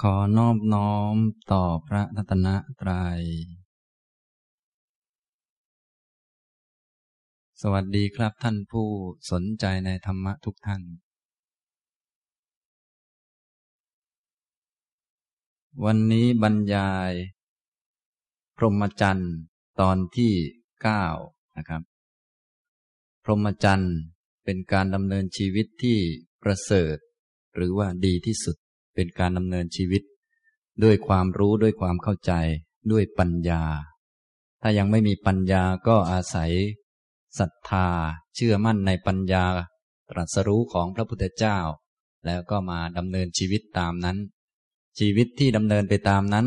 ขอนอบน้อมต่อพระรัตนตรัย สวัสดีครับท่านผู้สนใจในธรรมะทุกท่าน วันนี้บรรยาย พรหมจรรย์ตอนที่เก้านะครับ พรหมจรรย์เป็นการดำเนินชีวิตที่ประเสริฐ หรือว่าดีที่สุด เป็นการดำเนินชีวิต ด้วยความรู้ด้วยความเข้าใจ ด้วยปัญญา ถ้ายังไม่มีปัญญาก็อาศัยศรัทธา เชื่อมั่นในปัญญา ตรัสรู้ของพระพุทธเจ้า แล้วก็มาดำเนินชีวิตตามนั้น ชีวิตที่ดำเนินไปตามนั้น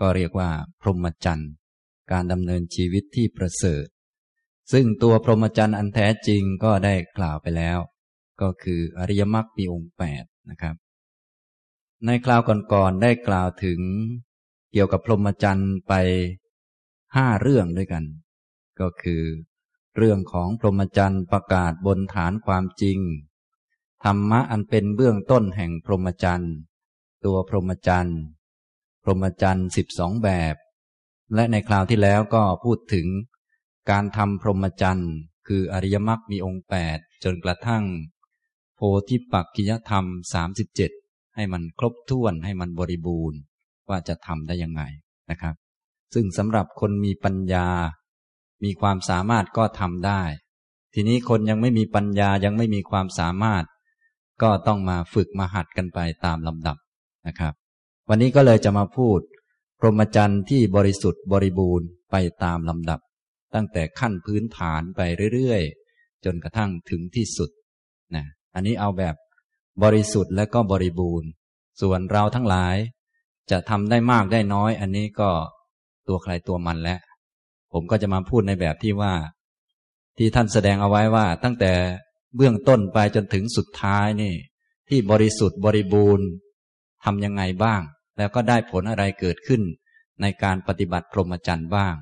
ก็เรียกว่า พรหมจรรย์ การดำเนินชีวิตที่ประเสริฐ ซึ่งตัวพรหมจรรย์อันแท้จริงก็ได้กล่าวไปแล้ว ก็คืออริยมรรคมีองค์แปดนะครับ ในคราวก่อนๆได้กล่าวถึง เกี่ยวกับพรหมจรรย์ไปห้าเรื่องด้วยกัน ก็คือ เรื่องของพรหมจรรย์ประกาศบนฐานความจริง ธรรมะอันเป็นเบื้องต้นแห่งพรหมจรรย์ตัวพรหมจรรย์พรหมจรรย์สิบสองแบบ และในคราวที่แล้วก็พูดถึง การทำพรหมจรรย์คืออริยมรรคมีองค์แปดจนกระทั่ง โพธิปักกิยธรรมสามสิบเจ็ด ให้มันครบถ้วนให้มันบริบูรณ์ ว่าจะทำได้ยังไงนะครับ ซึ่งสำหรับคนมีปัญญา มีความสามารถก็ทำได้ ทีนี้คนยังไม่มีปัญญายังไม่มีความสามารถ ก็ต้องมาฝึกมาหัดกันไปตามลำดับนะครับ วันนี้ก็เลยจะมาพูด พรหมจรรย์ที่บริสุทธิ์บริบูรณ์ไปตามลำดับ ตั้งแต่ขั้นพื้นฐานไปเรื่อยๆจนกระทั่งถึงที่สุดนะอันนี้เอาแบบ บริสุทธิ์และก็บริบูรณ์ ส่วนเราทั้งหลาย จะทำได้มากได้น้อย อันนี้ก็ตัวใครตัวมันแล้วผมก็จะมาพูดในแบบที่ว่า ที่ท่านแสดงเอาไว้ว่า ตั้งแต่เบื้องต้นไปจนถึงสุดท้ายนี่ ที่บริสุทธิ์บริบูรณ์ทำยังไงบ้าง แล้วก็ได้ผลอะไรเกิดขึ้น ในการปฏิบัติพรหมจรรย์บ้าง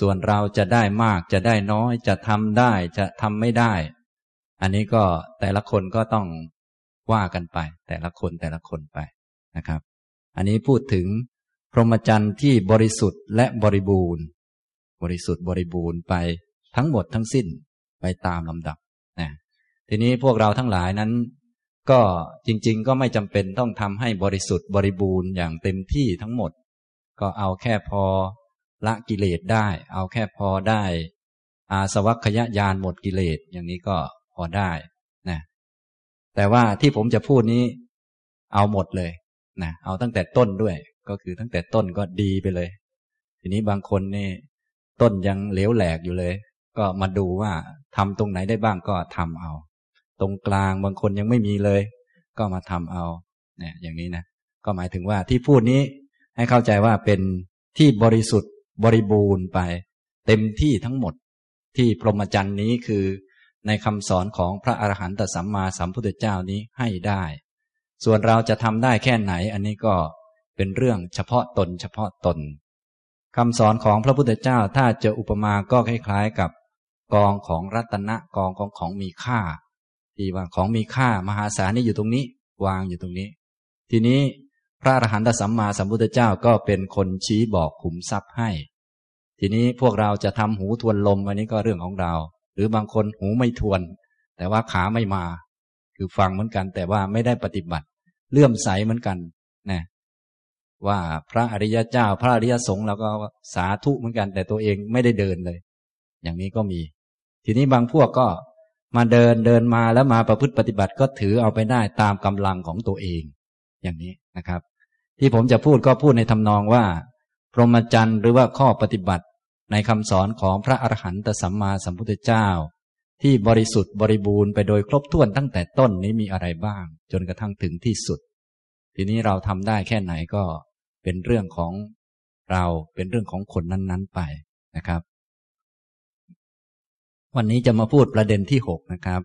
ส่วนเราจะได้มากจะได้น้อย จะทำได้จะทำไม่ได้ อันนี้ก็แต่ละคนก็ต้อง ว่ากันไป แต่ละคนแต่ละคนไปนะครับ อันนี้พูดถึงพรหมจรรย์ที่บริสุทธิ์และบริบูรณ์ บริสุทธิ์บริบูรณ์ไปทั้งหมดทั้งสิ้นไปตามลำดับนะทีนี้พวกเราทั้งหลายนั้น ก็จริง ๆ ก็ไม่จำเป็นต้องทำให้บริสุทธิ์บริบูรณ์อย่างเต็มที่ทั้งหมด ก็เอาแค่พอละกิเลสได้ เอาแค่พอได้ อาสวัคยญาณหมดกิเลสอย่างนี้ก็พอได้ แต่ว่าที่ผมจะพูดนี้ เอาหมดเลยนะเอาตั้งแต่ต้นด้วย ก็คือตั้งแต่ต้นก็ดีไปเลย ทีนี้บางคนนี่ ต้นยังเหลวแหลกอยู่เลย ก็มาดูว่าทำตรงไหนได้บ้างก็ทำเอา ตรงกลางบางคนยังไม่มีเลย ก็มาทำเอาเนี่ยอย่างนี้นะก็หมายถึงว่าที่พูดนี้ให้เข้าใจว่าเป็นที่บริสุทธิ์บริบูรณ์ไป เต็มที่ทั้งหมด ที่พรหมจรรย์นี้คือ ในคำสอนของพระอรหันตสัมมาสัมพุทธเจ้านี้ให้ได้ ส่วนเราจะทำได้แค่ไหนอันนี้ก็เป็นเรื่องเฉพาะตนเฉพาะตนคำสอนของพระพุทธเจ้าถ้าจะอุปมาก็คล้ายๆกับกองของรัตนะกองของของมีค่า ที่ว่าของมีค่ามหาศาลนี่อยู่ตรงนี้ วางอยู่ตรงนี้ ทีนี้พระอรหันตสัมมาสัมพุทธเจ้าก็เป็นคนชี้บอกขุมทรัพย์ให้ ทีนี้พวกเราจะทำหูทวนลมอันนี้ก็เรื่องของเรา รือบางคนหูไม่ทวน แต่ว่าขาไม่มา คือฟังเหมือนกัน แต่ว่าไม่ได้ปฏิบัติ เลื่อมใสเหมือนกันนะว่าพระอริยเจ้า พระอริยสงฆ์เราก็สาธุเหมือนกัน แต่ตัวเองไม่ได้เดินเลย อย่างนี้ก็มี ทีนี้บางพวกก็มาเดินเดินมาแล้วมาประพฤติปฏิบัติก็ถือเอาไปได้ตามกำลังของตัวเอง อย่างนี้นะครับ ที่ผมจะพูดก็พูดในทำนองว่า พรหมจรรย์หรือว่าข้อปฏิบัติ ในคำสอนของพระอรหันตสัมมาสัมพุทธเจ้า ที่บริสุทธิ์บริบูรณ์ไปโดยครบถ้วนตั้งแต่ต้นนี้มีอะไรบ้าง จนกระทั่งถึงที่สุด ทีนี้เราทำได้แค่ไหนก็เป็นเรื่องของเราเป็นเรื่องของคนนั้น ๆไปนะครับ วันนี้จะมาพูดประเด็นที่หกนะครับ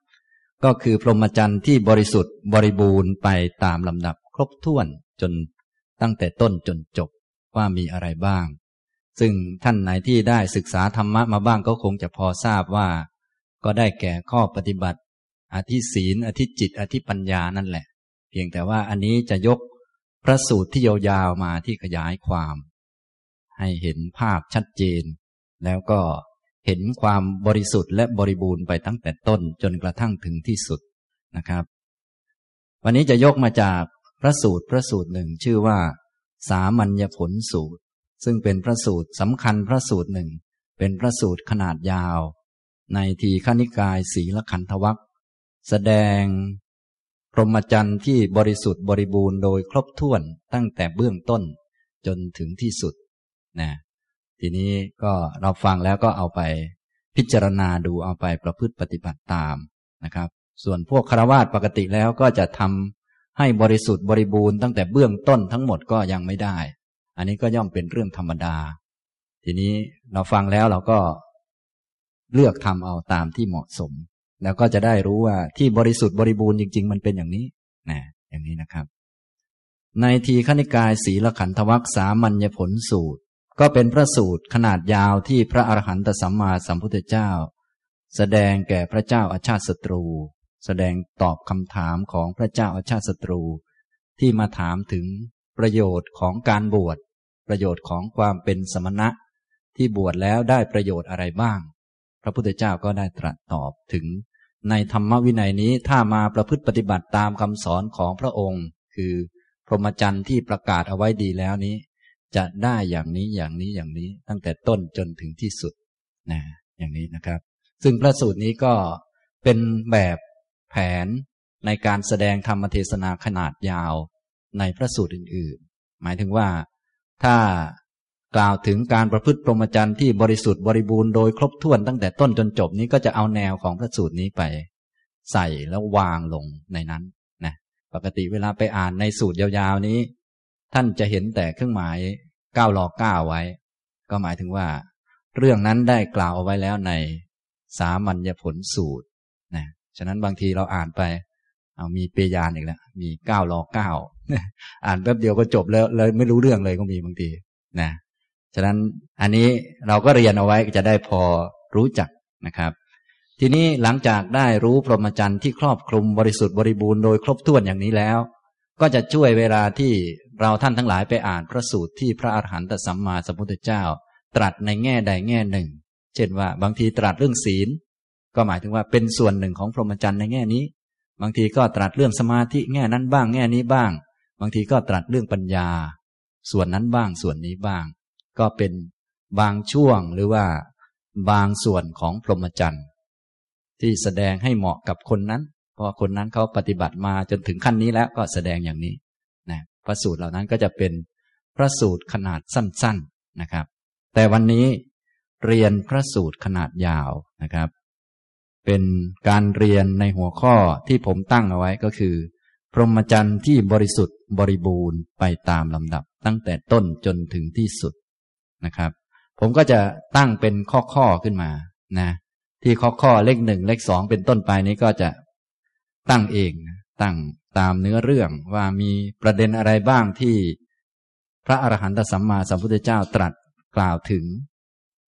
ก็คือพรหมจรรย์ที่บริสุทธิ์บริบูรณ์ไปตามลำดับครบถ้วนจนตั้งแต่ต้นจนจบว่ามีอะไรบ้าง ซึ่งท่านไหนที่ได้ศึกษาธรรมะมาบ้างก็คงจะพอทราบว่า ก็ได้แก่ข้อปฏิบัติอธิศีลอธิจิต อธิปัญญานั่นแหละ เพียงแต่ว่าอันนี้จะยกพระสูตรที่ยาวๆมาที่ขยายความ ให้เห็นภาพชัดเจน แล้วก็เห็นความบริสุทธิ์และบริบูรณ์ไปตั้งแต่ต้นจนกระทั่งถึงที่สุดนะครับ วันนี้จะยกมาจากพระสูตรพระสูตรหนึ่งชื่อว่า สามัญญผลสูตร ซึ่งเป็นพระสูตรสำคัญพระสูตรหนึ่ง เป็นพระสูตรขนาดยาว ในทีฆนิกายศีละขันธวัคแสดงพรหมจรรย์ที่บริสุทธิ์บริบูรณ์โดยครบถ้วนตั้งแต่เบื้องต้นจนถึงที่สุดนะทีนี้ก็เราฟังแล้วก็เอาไปพิจารณาดูเอาไปประพฤติปฏิบัติตามนะครับ ส่วนพวกคารวาสปกติแล้วก็จะทำให้บริสุทธิ์บริบูรณ์ตั้งแต่เบื้องต้นทั้งหมดก็ยังไม่ได้ อันนี้ก็ย่อมเป็นเรื่องธรรมดา ทีนี้เราฟังแล้วเราก็เลือกทำเอาตามที่เหมาะสม แล้วก็จะได้รู้ว่าที่บริสุทธิ์บริบูรณ์จริง ๆ มันเป็นอย่างนี้นะอย่างนี้นะครับ ในทีขณิกายศีลขันธวัคสามัญญผลสูตร ก็เป็นพระสูตรขนาดยาวที่พระอรหันตสัมมาสัมพุทธเจ้า แสดงแก่พระเจ้าอาชาติศัตรู แสดงตอบคำถามของพระเจ้าอาชาติศัตรู ที่มาถามถึง ประโยชน์ของการบวช ประโยชน์ของความเป็นสมณะ ที่บวชแล้วได้ประโยชน์อะไรบ้าง พระพุทธเจ้าก็ได้ตรัสตอบถึง ในธรรมวินัยนี้ถ้ามาประพฤติปฏิบัติตามคำสอนของพระองค์ คือ พรหมจรรย์ที่ประกาศเอาไว้ดีแล้วนี้ จะได้อย่างนี้อย่างนี้อย่างนี้ตั้งแต่ต้นจนถึงที่สุดนะอย่างนี้นะครับ ซึ่งพระสูตรนี้ก็เป็นแบบแผนในการแสดงธรรมเทศนาขนาดยาว ในพระสูตรอื่น ๆ หมายถึงว่า ถ้ากล่าวถึงการประพฤติปรมจรรย์ที่บริสุทธิ์บริบูรณ์โดยครบถ้วนตั้งแต่ต้นจนจบนี้ก็จะเอาแนวของพระสูตรนี้ไป ใส่แล้ววางลงในนั้นนะปกติเวลาไปอ่านในสูตรยาวๆนี้ ท่านจะเห็นแต่เครื่องหมายก้ารอก้าไว้ ก็หมายถึงว่า เรื่องนั้นได้กล่าวเอาไว้แล้วในสามัญญผลสูตรนะฉะนั้นบางทีเราอ่านไป เอามีเปยานอีกแล้วมีเก้ารอเก้า อ่านแป๊บเดียวก็จบแล้วเลยไม่รู้เรื่องเลยก็มีบางทีนะฉะนั้นอันนี้เราก็เรียนเอาไว้จะได้พอรู้จักนะครับ ทีนี้หลังจากได้รู้พรหมจรรย์ที่ครอบคลุมบริสุทธิ์บริบูรณ์โดยครบถ้วนอย่างนี้แล้ว ก็จะช่วยเวลาที่เราท่านทั้งหลายไปอ่านพระสูตรที่พระอาหารหันตสัมมาสัมพุทธเจ้า ตรัสในแง่ใดแง่หนึ่ง เช่นว่าบางทีตรัสเรื่องศีล ก็หมายถึงว่าเป็นส่วนหนึ่งของพรหมจรรย์ในแง่นี้ บางทีก็ตรัสเรื่องสมาธิแง่นั้นบ้างแง่นี้บ้าง บางทีก็ตรัสเรื่องปัญญา ส่วนนั้นบ้างส่วนนี้บ้าง ก็เป็นบางช่วงหรือว่าบางส่วนของพรหมจรรย์ที่แสดงให้เหมาะกับคนนั้น เพราะคนนั้นเขาปฏิบัติมาจนถึงขั้นนี้แล้วก็แสดงอย่างนี้นะพระสูตรเหล่านั้นก็จะเป็นพระสูตรขนาดสั้น ๆนะครับ แต่วันนี้เรียนพระสูตรขนาดยาวนะครับ เป็นการเรียนในหัวข้อที่ผมตั้งเอาไว้ก็คือ พรหมจรรย์ที่บริสุทธิ์บริบูรณ์ไปตามลำดับ ตั้งแต่ต้นจนถึงที่สุดนะครับ ผมก็จะตั้งเป็นข้อๆขึ้นมานะที่ข้อข้อเลขหนึ่งเลขสองเป็นต้นไปนี้ก็จะตั้งเองตั้งตามเนื้อเรื่องว่ามีประเด็นอะไรบ้างที่พระอรหันตสัมมาสัมพุทธเจ้าตรัสกล่าวถึง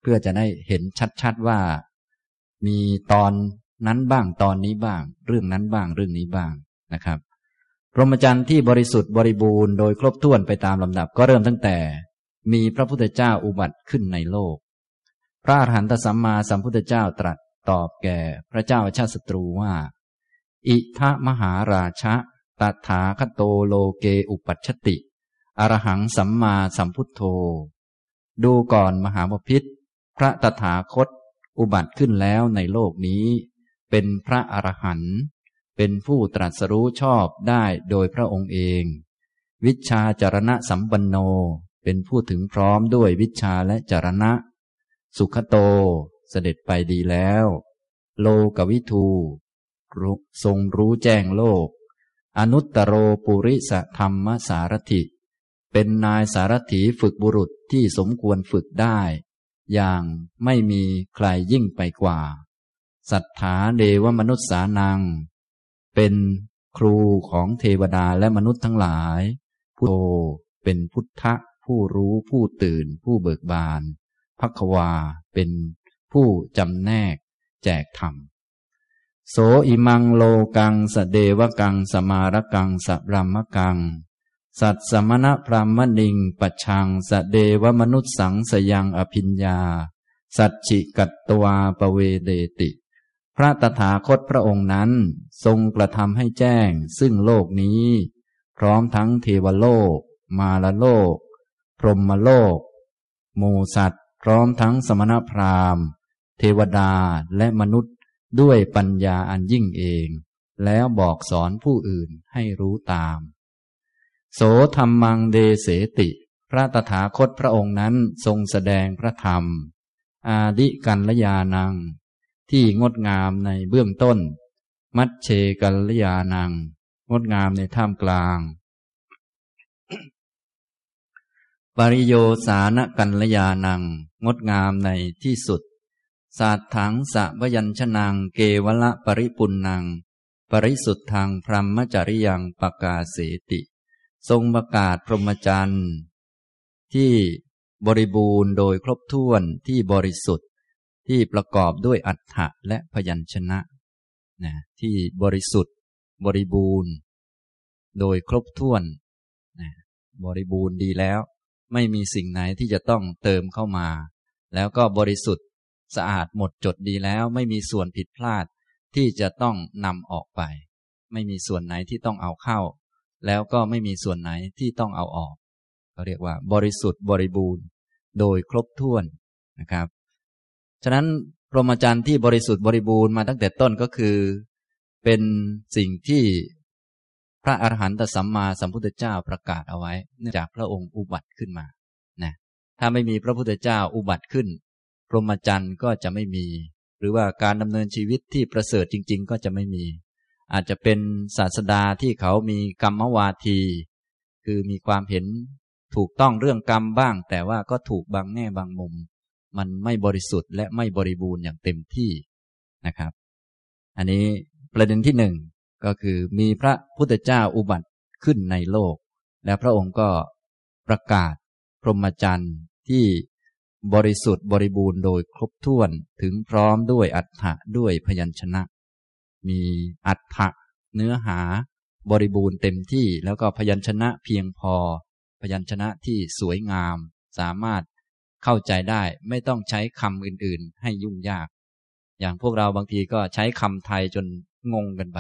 เพื่อจะได้เห็นชัดๆว่า มีตอนนั้นบ้างตอนนี้บ้าง เรื่องนั้นบ้างเรื่องนี้บ้างนะครับ พรหมจรรย์ที่บริสุทธิ์บริบูรณ์โดยครบถ้วนไปตามลำดับก็เริ่มตั้งแต่ มีพระพุทธเจ้าอุบัติขึ้นในโลก พระอรหันตสัมมาสัมพุทธเจ้าตรัสตอบแก่พระเจ้าชาติศัตรูว่า อิทะมหาราชะตถาคโตโลเกอุปัชติ อรหังสัมมาสัมพุทโธ ดูก่อนมหาบพิษพระตถาคตอุบัติขึ้นแล้วในโลกนี้ เป็นพระอรหันต์ เป็นผู้ตรัสรู้ชอบได้โดยพระองค์เอง วิชาจารณะสัมปันโน เป็นผู้ถึงพร้อมด้วยวิชาและจารณะ สุขโต เสด็จไปดีแล้ว โลกวิทูทรงรู้แจ้งโลก อนุตตโรปุริสธรรมสารถิ เป็นนายสารถีฝึกบุรุษที่สมควรฝึกได้ อย่างไม่มีใครยิ่งไปกว่า สัทธาเดวมนุษย์สานัง เป็นครูของเทวดาและมนุษย์ทั้งหลายผู้โตเป็นพุทธะ ผู้รู้ผู้ตื่น ผู้เบิกบานพักวาเป็นผู้จำแนก แจกธรรม โสอิมังโลกังสเดวกัง สมารกังสรัมมกัง สัตสมณะพรามณิงปชังสเดวมนุษสังสยังอภิญญา สัจฉิกัตตวาปเวเดติ พระตถาคตพระองค์นั้นทรงกระทำให้แจ้ง ซึ่งโลกนี้ พร้อมทั้งเทวโลก มาลโลก พรหมโลก หมูสัตว์ พร้อมทั้งสมณพราหมณ์ เทวดาและมนุษย์ด้วยปัญญาอันยิ่งเอง แล้วบอกสอนผู้อื่นให้รู้ตาม โสธรรมังเดเสติ พระตถาคตพระองค์นั้นทรงแสดงพระธรรม อาดิกันลยานัง ที่งดงามในเบื้องต้น มัชเชกัลยานัง งดงามในท่ามกลาง ปริโยสานกัลยานัง งดงามในที่สุด ศาสถังสะพยัญชนางเกวละปริปุณนังปริสุทธังพรหมจริยังปกาเสติ ทรงประกาศพรหมจรรย์ที่บริบูรณ์โดยครบถ้วนที่บริสุทธิ์ ที่ประกอบด้วยอัฏฐะและพยัญชนะนะที่บริสุทธิ์ บริบูรณ์ โดยครบถ้วนนะบริบูรณ์ดีแล้ว ไม่มีสิ่งไหนที่จะต้องเติมเข้ามา แล้วก็บริสุทธิ์สะอาดหมดจดดีแล้ว ไม่มีส่วนผิดพลาดที่จะต้องนำออกไป ไม่มีส่วนไหนที่ต้องเอาเข้า แล้วก็ไม่มีส่วนไหนที่ต้องเอาออกเขาเรียกว่า บริสุทธิ์บริบูรณ์ โดยครบถ้วนนะครับ ฉะนั้นพรหมจรรย์ที่บริสุทธิ์บริบูรณ์มาตั้งแต่ต้นก็คือ เป็นสิ่งที่พระอรหันตสัมมาสัมพุทธเจ้าประกาศเอาไว้ เนื่องจากพระองค์อุบัติขึ้นมานะถ้าไม่มีพระพุทธเจ้าอุบัติขึ้น พรหมจรรย์ก็จะไม่มี หรือว่าการดำเนินชีวิตที่ประเสริฐจริง ๆ ก็จะไม่มี อาจจะเป็นศาสดาที่เขามีกรรมวาที คือมีความเห็นถูกต้องเรื่องกรรมบ้าง แต่ว่าก็ถูกบางแง่บางมุม มันไม่บริสุทธิ์และไม่บริบูรณ์อย่างเต็มที่นะครับ อันนี้ประเด็นที่หนึ่งก็คือมีพระพุทธเจ้าอุบัติขึ้นในโลก และพระองค์ก็ประกาศพรหมจรรย์ที่บริสุทธิ์บริบูรณ์โดยครบถ้วนถึงพร้อมด้วยอัฏฐะด้วยพยัญชนะ มีอัฏฐะเนื้อหาบริบูรณ์เต็มที่แล้วก็พยัญชนะเพียงพอ พยัญชนะที่สวยงาม สามารถ เข้าใจได้ไม่ต้องใช้คำอื่นๆ ให้ยุ่งยาก อย่างพวกเราบางทีก็ใช้คำไทยจนงงกันไป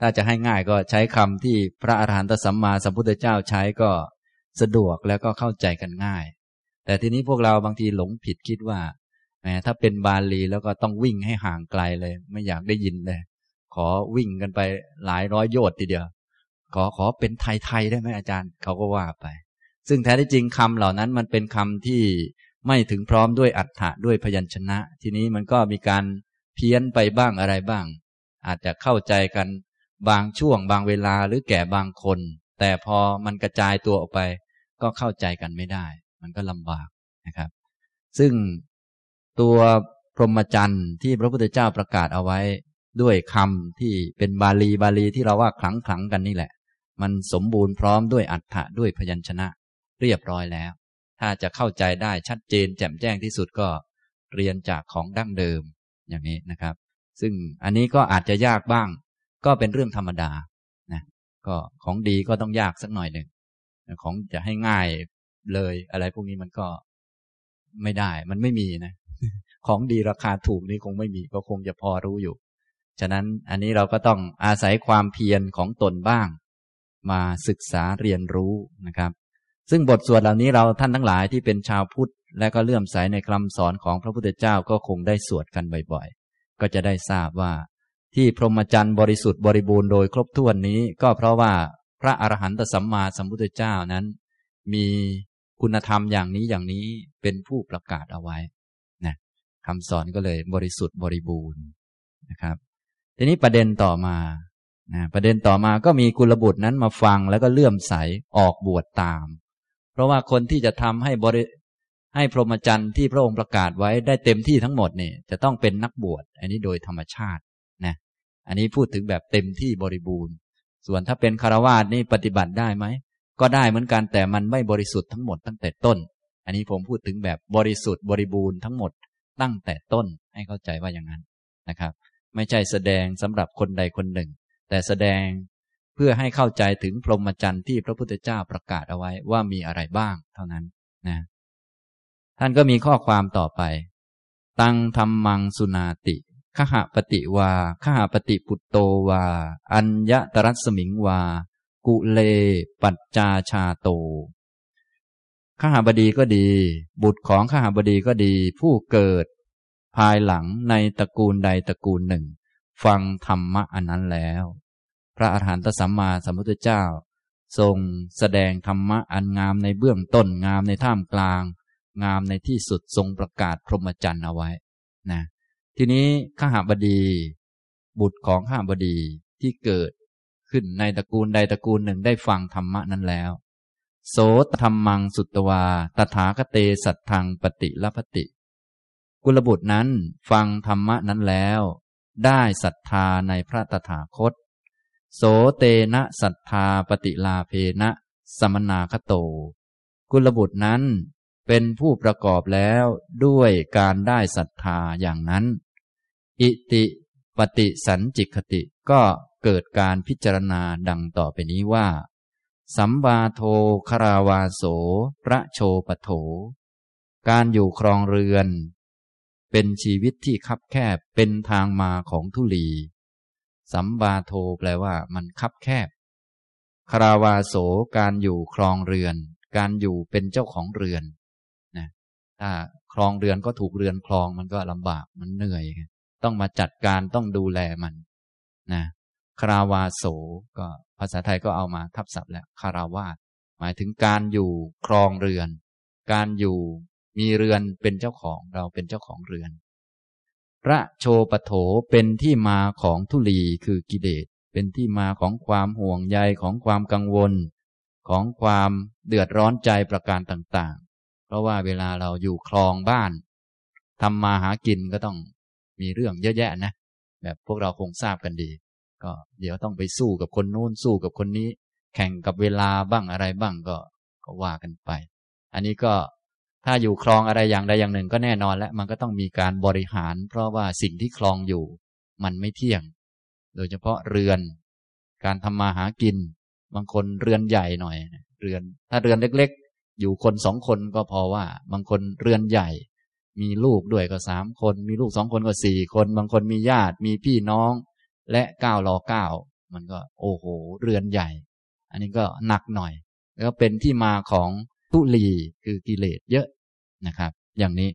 ถ้าจะให้ง่ายก็ใช้คำที่พระอาหารหันตสัมมาสัมพุทธเจ้าใช้ก็สะดวกแล้วก็เข้าใจกันง่าย แต่ทีนี้พวกเราบางทีหลงผิดคิดว่าแหมถ้าเป็นบาลีแล้วก็ต้องวิ่งให้ห่างไกลเลย ไม่อยากได้ยินเลย ขอวิ่งกันไปหลายร้อยโยชน์ทีเดียว ขอขอเป็นไทยๆได้ไหมอาจารย์ เขาก็ว่าไป ซึ่งแท้ที่จริงคำเหล่านั้นมันเป็นคำที่ไม่ถึงพร้อมด้วยอัฏฐะด้วยพยัญชนะ ทีนี้มันก็มีการเพี้ยนไปบ้างอะไรบ้าง อาจจะเข้าใจกันบางช่วง บางเวลาหรือแก่บางคน แต่พอมันกระจายตัวออกไป ก็เข้าใจกันไม่ได้ มันก็ลำบากนะครับ ซึ่งตัวพรหมจรรย์ที่พระพุทธเจ้าประกาศเอาไว้ ด้วยคำที่เป็นบาลีบาลีที่เราว่าคลังคลังกันนี่แหละ มันสมบูรณ์พร้อมด้วยอัฏฐะด้วยพยัญชนะ เรียบร้อยแล้ว ถ้าจะเข้าใจได้ชัดเจนแจ่มแจ้งที่สุดก็เรียนจากของดั้งเดิมอย่างนี้นะครับ ซึ่งอันนี้ก็อาจจะยากบ้าง ก็เป็นเรื่องธรรมดานะก็ของดีก็ต้องยากสักหน่อยหนึ่งของจะให้ง่ายเลยอะไรพวกนี้มันก็ไม่ได้ มันไม่มีนะ ของดีราคาถูกนี่คงไม่มี ก็คงจะพอรู้อยู่ ฉะนั้นอันนี้เราก็ต้องอาศัยความเพียรของตนบ้าง มาศึกษาเรียนรู้นะครับ ซึ่งบทสวดเหล่านี้เราท่านทั้งหลายที่เป็นชาวพุทธ และก็เลื่อมใสในคำสอนของพระพุทธเจ้าก็คงได้สวดกันบ่อยๆ ก็จะได้ทราบว่า ที่พรหมจรรย์บริสุทธิ์บริบูรณ์โดยครบถ้วนนี้ ก็เพราะว่าพระอรหันตสัมมาสัมพุทธเจ้านั้น มีคุณธรรมอย่างนี้อย่างนี้เป็นผู้ประกาศเอาไว้นะคำสอนก็เลยบริสุทธิ์บริบูรณ์นะครับ ทีนี้ประเด็นต่อมานะประเด็นต่อมาก็มีกุลบุตรนั้นมาฟังแล้วก็เลื่อมใสออกบวชตาม เพราะว่าคนที่จะทำให้บริให้พรหมจรรย์ที่พระองค์ประกาศไว้ได้เต็มที่ทั้งหมดนี่จะต้องเป็นนักบวช อันนี้โดยธรรมชาตินะอันนี้พูดถึงแบบเต็มที่บริบูรณ์ ส่วนถ้าเป็นคารวาสนี่ปฏิบัติได้ไหมก็ได้เหมือนกันแต่มันไม่บริสุทธิ์ทั้งหมดตั้งแต่ต้น อันนี้ผมพูดถึงแบบบริสุทธิ์บริบูรณ์ทั้งหมดตั้งแต่ต้นให้เข้าใจว่าอย่างนั้นนะครับ ไม่ใช่แสดงสำหรับคนใดคนหนึ่ง แต่แสดง เพื่อให้เข้าใจถึงพรหมจรรย์ที่พระพุทธเจ้าประกาศเอาไว้ว่ามีอะไรบ้าง เท่านั้นนะท่านก็มีข้อความต่อไป ตังธรรมังสุนาติขหปฏิวาขหปฏิปุตโตวา อัญญตรัสมิงวา กุเล ปัจจาชาโตขหบดีก็ดี บุตรของขหบดีก็ดี ผู้เกิด ภายหลังในตระกูลใดตระกูลหนึ่ง ฟังธรรมะอันนั้นแล้ว พระอาหารหันตสัมมาสัมพุทธเจ้า ทรงแสดงธรรมะอันงามในเบื้องต้นงามในท่ามกลาง งามในที่สุดทรงประกาศพรหมจรรย์เอาไว้นะทีนี้ข้าหาบดี บุตรของข้าบดีที่เกิดขึ้นในตระกูลใดตระกูลหนึ่งได้ฟังธรรมะนั้นแล้ว โสตธรรมังสุตวา ตถาคเตสัตทังปฏิลพติ กุลบุตรนั้นฟังธรรมะนั้นแล้ว ได้ศรัทธาในพระตถาคต โสเตนะศรัทธาปฏิลาเพนะสมนาคโต กุลบุตรนั้นเป็นผู้ประกอบแล้วด้วยการได้ศรัทธาอย่างนั้น อิติปฏิสันจิคติก็เกิดการพิจารณาดังต่อไปนี้ว่า สัมบาโทคาราวาโสระโชปโถ การอยู่ครองเรือน เป็นชีวิตที่คับแคบเป็นทางมาของทุลี สัมบาโทแปลว่ามันคับแคบคาราวาโสการอยู่ครองเรือน การอยู่เป็นเจ้าของเรือนนะถ้าครองเรือนก็ถูกเรือนคลองมันก็ลำบากมันเหนื่อย ต้องมาจัดการต้องดูแลมันนะคาราวาโสก็ภาษาไทยก็เอามาทับศัพท์แล้วคาราวาสหมายถึงการอยู่ครองเรือน การอยู่มีเรือนเป็นเจ้าของเราเป็นเจ้าของเรือน ระโชปโถเป็นที่มาของทุลีคือกิเลสเป็นที่มาของความห่วงใยของความกังวล ของความเดือดร้อนใจประการต่างๆ เพราะว่าเวลาเราอยู่คลองบ้านทำมาหากินก็ต้องมีเรื่องเยอะแยะนะ แบบพวกเราคงทราบกันดี ก็เดี๋ยวต้องไปสู้กับคนนู้นสู้กับคนนี้ แข่งกับเวลาบ้างอะไรบ้างก็ก็ว่ากันไป อันนี้ก็ ถ้าอยู่คลองอะไรอย่างใดอย่างหนึ่งก็แน่นอนแล้วมันก็ต้องมีการบริหาร เพราะว่าสิ่งที่คลองอยู่ มันไม่เที่ยง โดยเฉพาะเรือน การทำมาหากิน บางคนเรือนใหญ่หน่อย เรือน ถ้าเรือนเล็ก ๆ อยู่คนสองคนก็พอว่า บางคนเรือนใหญ่ มีลูกด้วยก็สามคน มีลูกสองคนก็สี่คน บางคนมีญาติมีพี่น้อง และเก้ารอเก้ามันก็โอ้โห เรือนใหญ่ อันนี้ก็หนักหน่อย แล้วเป็นที่มาของทุลีคือกิเลสเยอะ นะครับ อย่างนี้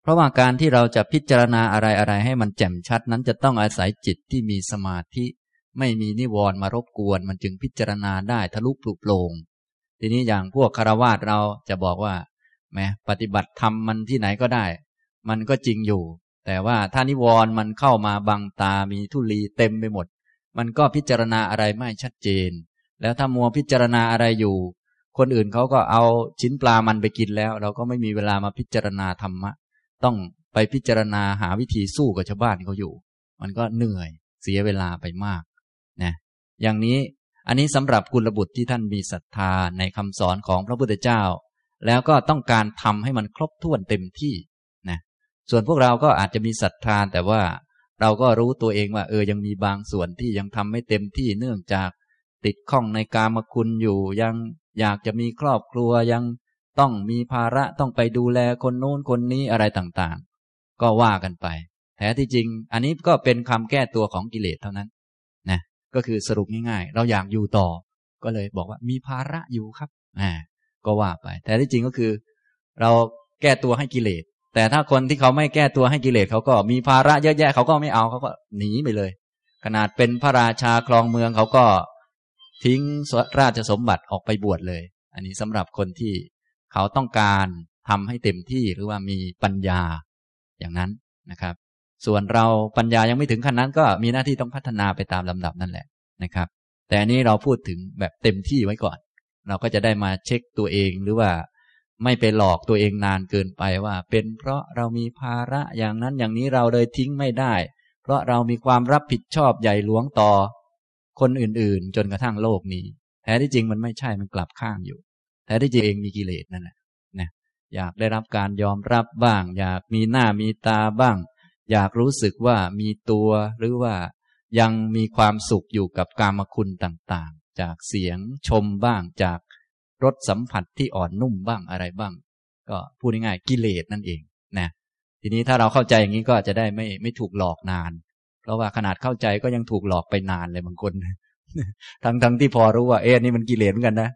เพราะว่าการที่เราจะพิจารณาอะไรอะไรให้มันแจ่มชัดนั้นจะต้องอาศัยจิตที่มีสมาธิไม่มีนิวรณ์มารบกวน มันจึงพิจารณาได้ทะลุปลุกโปร่งทีนี้อย่างพวกคารวาสเราจะบอกว่าแมปฏิบัติธรรมมันที่ไหนก็ได้ มันก็จริงอยู่ แต่ว่าถ้านิวรณ์มันเข้ามาบังตามีทุลีเต็มไปหมด มันก็พิจารณาอะไรไม่ชัดเจน แล้วถ้ามัวพิจารณาอะไรอยู่ คนอื่นเขาก็เอาชิ้นปลามันไปกินแล้ว เราก็ไม่มีเวลามาพิจารณาธรรมะ ต้องไปพิจารณาหาวิธีสู้กับชาวบ้านเขาอยู่ มันก็เหนื่อยเสียเวลาไปมากนะอย่างนี้อันนี้สำหรับกุลบุตรที่ท่านมีศรัทธาในคำสอนของพระพุทธเจ้า แล้วก็ต้องการทำให้มันครบถ้วนเต็มที่นะส่วนพวกเราก็อาจจะมีศรัทธาแต่ว่าเราก็รู้ตัวเองว่า เออยังมีบางส่วนที่ยังทำไม่เต็มที่เนื่องจากติดข้องในกามคุณอยู่ยัง อยากจะมีครอบครัวยังต้องมีภาระต้องไปดูแลคนโน้นคนนี้อะไรต่างๆ ก็ว่ากันไป แท้ที่จริง อันนี้ก็เป็นคำแก้ตัวของกิเลสเท่านั้นนะก็คือสรุปง่ายๆ เราอยากอยู่ต่อ ก็เลยบอกว่ามีภาระอยู่ครับอ่าก็ว่าไป แต่ที่จริงก็คือ เราแก้ตัวให้กิเลส แต่ถ้าคนที่เขาไม่แก้ตัวให้กิเลสเขาก็มีภาระเยอะแยะเขาก็ไม่เอาเขาก็หนีไปเลย ขนาดเป็นพระราชาครองเมืองเขาก็ ทิ้งราชสมบัติออกไปบวชเลย อันนี้สำหรับคนที่เขาต้องการทำให้เต็มที่หรือว่ามีปัญญาอย่างนั้นนะครับ ส่วนเราปัญญายังไม่ถึงขั้นนั้น ก็มีหน้าที่ต้องพัฒนาไปตามลำดับนั่นแหละนะครับ แต่อันนี้เราพูดถึงแบบเต็มที่ไว้ก่อน เราก็จะได้มาเช็คตัวเองหรือว่าไม่ไปหลอกตัวเองนานเกินไปว่า เป็นเพราะเรามีภาระอย่างนั้นอย่างนี้เราเลยทิ้งไม่ได้ เพราะเรามีความรับผิดชอบใหญ่หลวงต่อ คนอื่นๆ จนกระทั่งโลกนี้แท้ที่จริงมันไม่ใช่มันกลับข้างอยู่แท้ที่จริงเองมีกิเลสนั่นแหละนะอยากได้รับการยอมรับบ้าง อยากมีหน้ามีตาบ้าง อยากรู้สึกว่ามีตัวหรือว่ายังมีความสุขอยู่กับกามคุณต่างๆ จากเสียงชมบ้างจากรสสัมผัสที่อ่อนนุ่มบ้างอะไรบ้าง ก็พูดง่ายๆกิเลสนั่นเองนะทีนี้ถ้าเราเข้าใจอย่างนี้ก็จะได้ไม่ไม่ถูกหลอกนาน เพราะว่าขนาดเข้าใจก็ยังถูกหลอกไปนานเลยบางคน ทั้งทั้งที่พอรู้ว่าเอ๊ะนี่มันกิเลสเหมือนกันนะ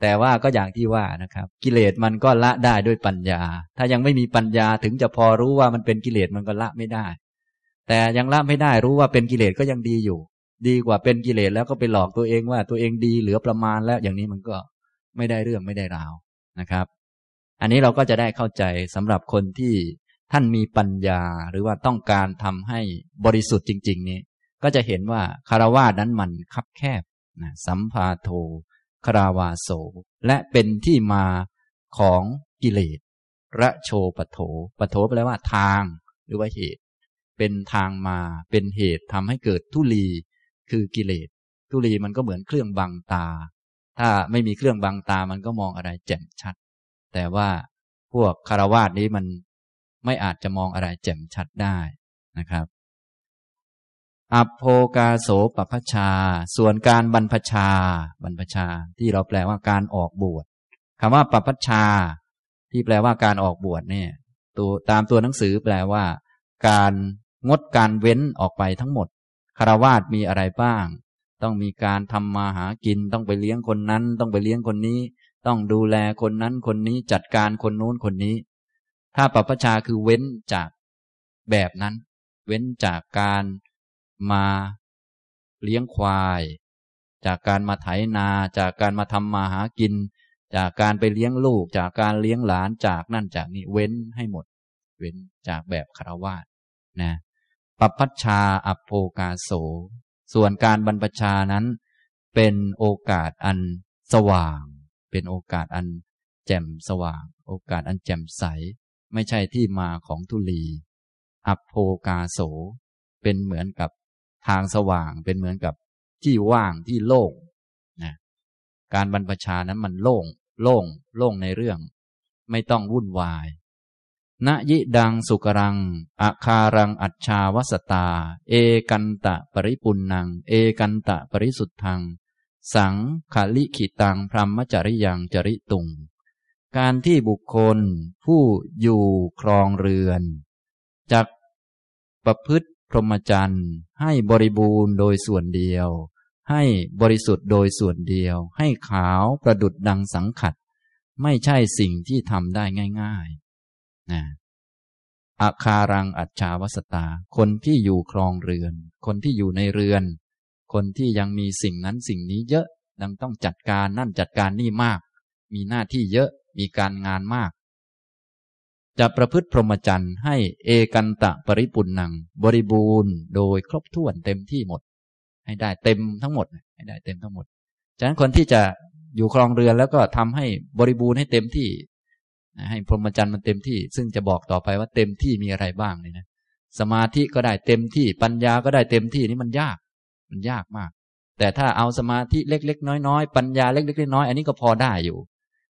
แต่ว่าก็อย่างที่ว่านะครับ กิเลสมันก็ละได้ด้วยปัญญา ถ้ายังไม่มีปัญญาถึงจะพอรู้ว่ามันเป็นกิเลสมันก็ละไม่ได้ แต่ยังละไม่ได้รู้ว่าเป็นกิเลสก็ยังดีอยู่ ดีกว่าเป็นกิเลสแล้วก็ไปหลอกตัวเองว่าตัวเองดีเหลือประมาณแล้วอย่างนี้มันก็ไม่ได้เรื่องไม่ได้ราวนะครับ อันนี้เราก็จะได้เข้าใจสำหรับคนที่ ท่านมีปัญญาหรือว่าต้องการทำให้บริสุทธิ์จริง ๆ นี้ ก็จะเห็นว่าคารวะนั้นมันคับแคบนะสัมภาโทคาราวาโส และเป็นที่มาของกิเลสระโชปโถปโถแปลว่าทาง หรือว่าเหตุ เป็นทางมาเป็นเหตุทำให้เกิดทุลี คือกิเลสทุลีมันก็เหมือนเครื่องบังตา ถ้าไม่มีเครื่องบังตามันก็มองอะไรแจ่มชัด แต่ว่าพวกคารวาสนี้มัน ไม่อาจจะมองอะไรแจ่มชัดได้นะครับ อัพโพกาโสปพชา ส่วนการบรรพชา บรรพชา ที่เราแปลว่าการออกบวชคำว่าปพชา ที่แปลว่าการออกบวชเนี่ย ตัวตามตัวหนังสือแปลว่า การงดการเว้นออกไปทั้งหมดคารวาสมีอะไรบ้าง ต้องมีการทำมาหากิน ต้องไปเลี้ยงคนนั้น ต้องไปเลี้ยงคนนี้ ต้องดูแลคนนั้นคนนี้จัดการคนนู้นคนนี้ ถ้าปพชาคือเว้นจากแบบนั้น เว้นจากการมาเลี้ยงควาย จากการมาไถนา จากการมาทำมาหากิน จากการไปเลี้ยงลูก จากการเลี้ยงหลานจากนั่นจากนี้เว้นให้หมด เว้นจากแบบคารวาสนะปัปพัชชาอัปโภกาโส ส่วนการบรรพชานั้น เป็นโอกาสอันสว่าง เป็นโอกาสอันแจ่มสว่าง โอกาสอันแจ่มใส ไม่ใช่ที่มาของทุลี อัปโภกาโส เป็นเหมือนกับทางสว่าง เป็นเหมือนกับที่ว่างที่โล่งนะการบรรพชานั้นมันโล่ง โล่ง โล่งในเรื่อง ไม่ต้องวุ่นวายณยิดังสุกรัง อาคารังอัจชาวสตา เอกันตะปริปุนัง เอกันตะปริสุทธัง สังขาลิขิตังพรหมจริยังจริตุง การที่บุคคล ผู้อยู่ครองเรือนจักประพฤติพรหมจรรย์ให้บริบูรณ์โดยส่วนเดียว ให้บริสุทธิ์โดยส่วนเดียว ให้ขาวประดุดดังสังขัด ไม่ใช่สิ่งที่ทำได้ง่ายๆนะอาคารังอัจฉาวสตา คนที่อยู่ครองเรือน คนที่อยู่ในเรือน คนที่ยังมีสิ่งนั้นสิ่งนี้เยอะ ดังต้องจัดการนั่นจัดการนี่มาก มีหน้าที่เยอะ มีการงานมาก จะประพฤติพรหมจรรย์ให้เอกันตะปริปุนนัง บริบูรณ์โดยครบถ้วนเต็มที่หมด ให้ได้เต็มทั้งหมด ให้ได้เต็มทั้งหมด ฉะนั้นคนที่จะอยู่ครองเรือนแล้วก็ทำให้บริบูรณ์ให้เต็มที่ ให้พรหมจรรย์มันเต็มที่ ซึ่งจะบอกต่อไปว่าเต็มที่มีอะไรบ้างเลยนะสมาธิก็ได้เต็มที่ปัญญาก็ได้เต็มที่นี่มันยาก มันยากมาก แต่ถ้าเอาสมาธิเล็ก ๆ น้อยๆปัญญาเล็ก ๆ น้อยๆอันนี้ก็พอได้อยู่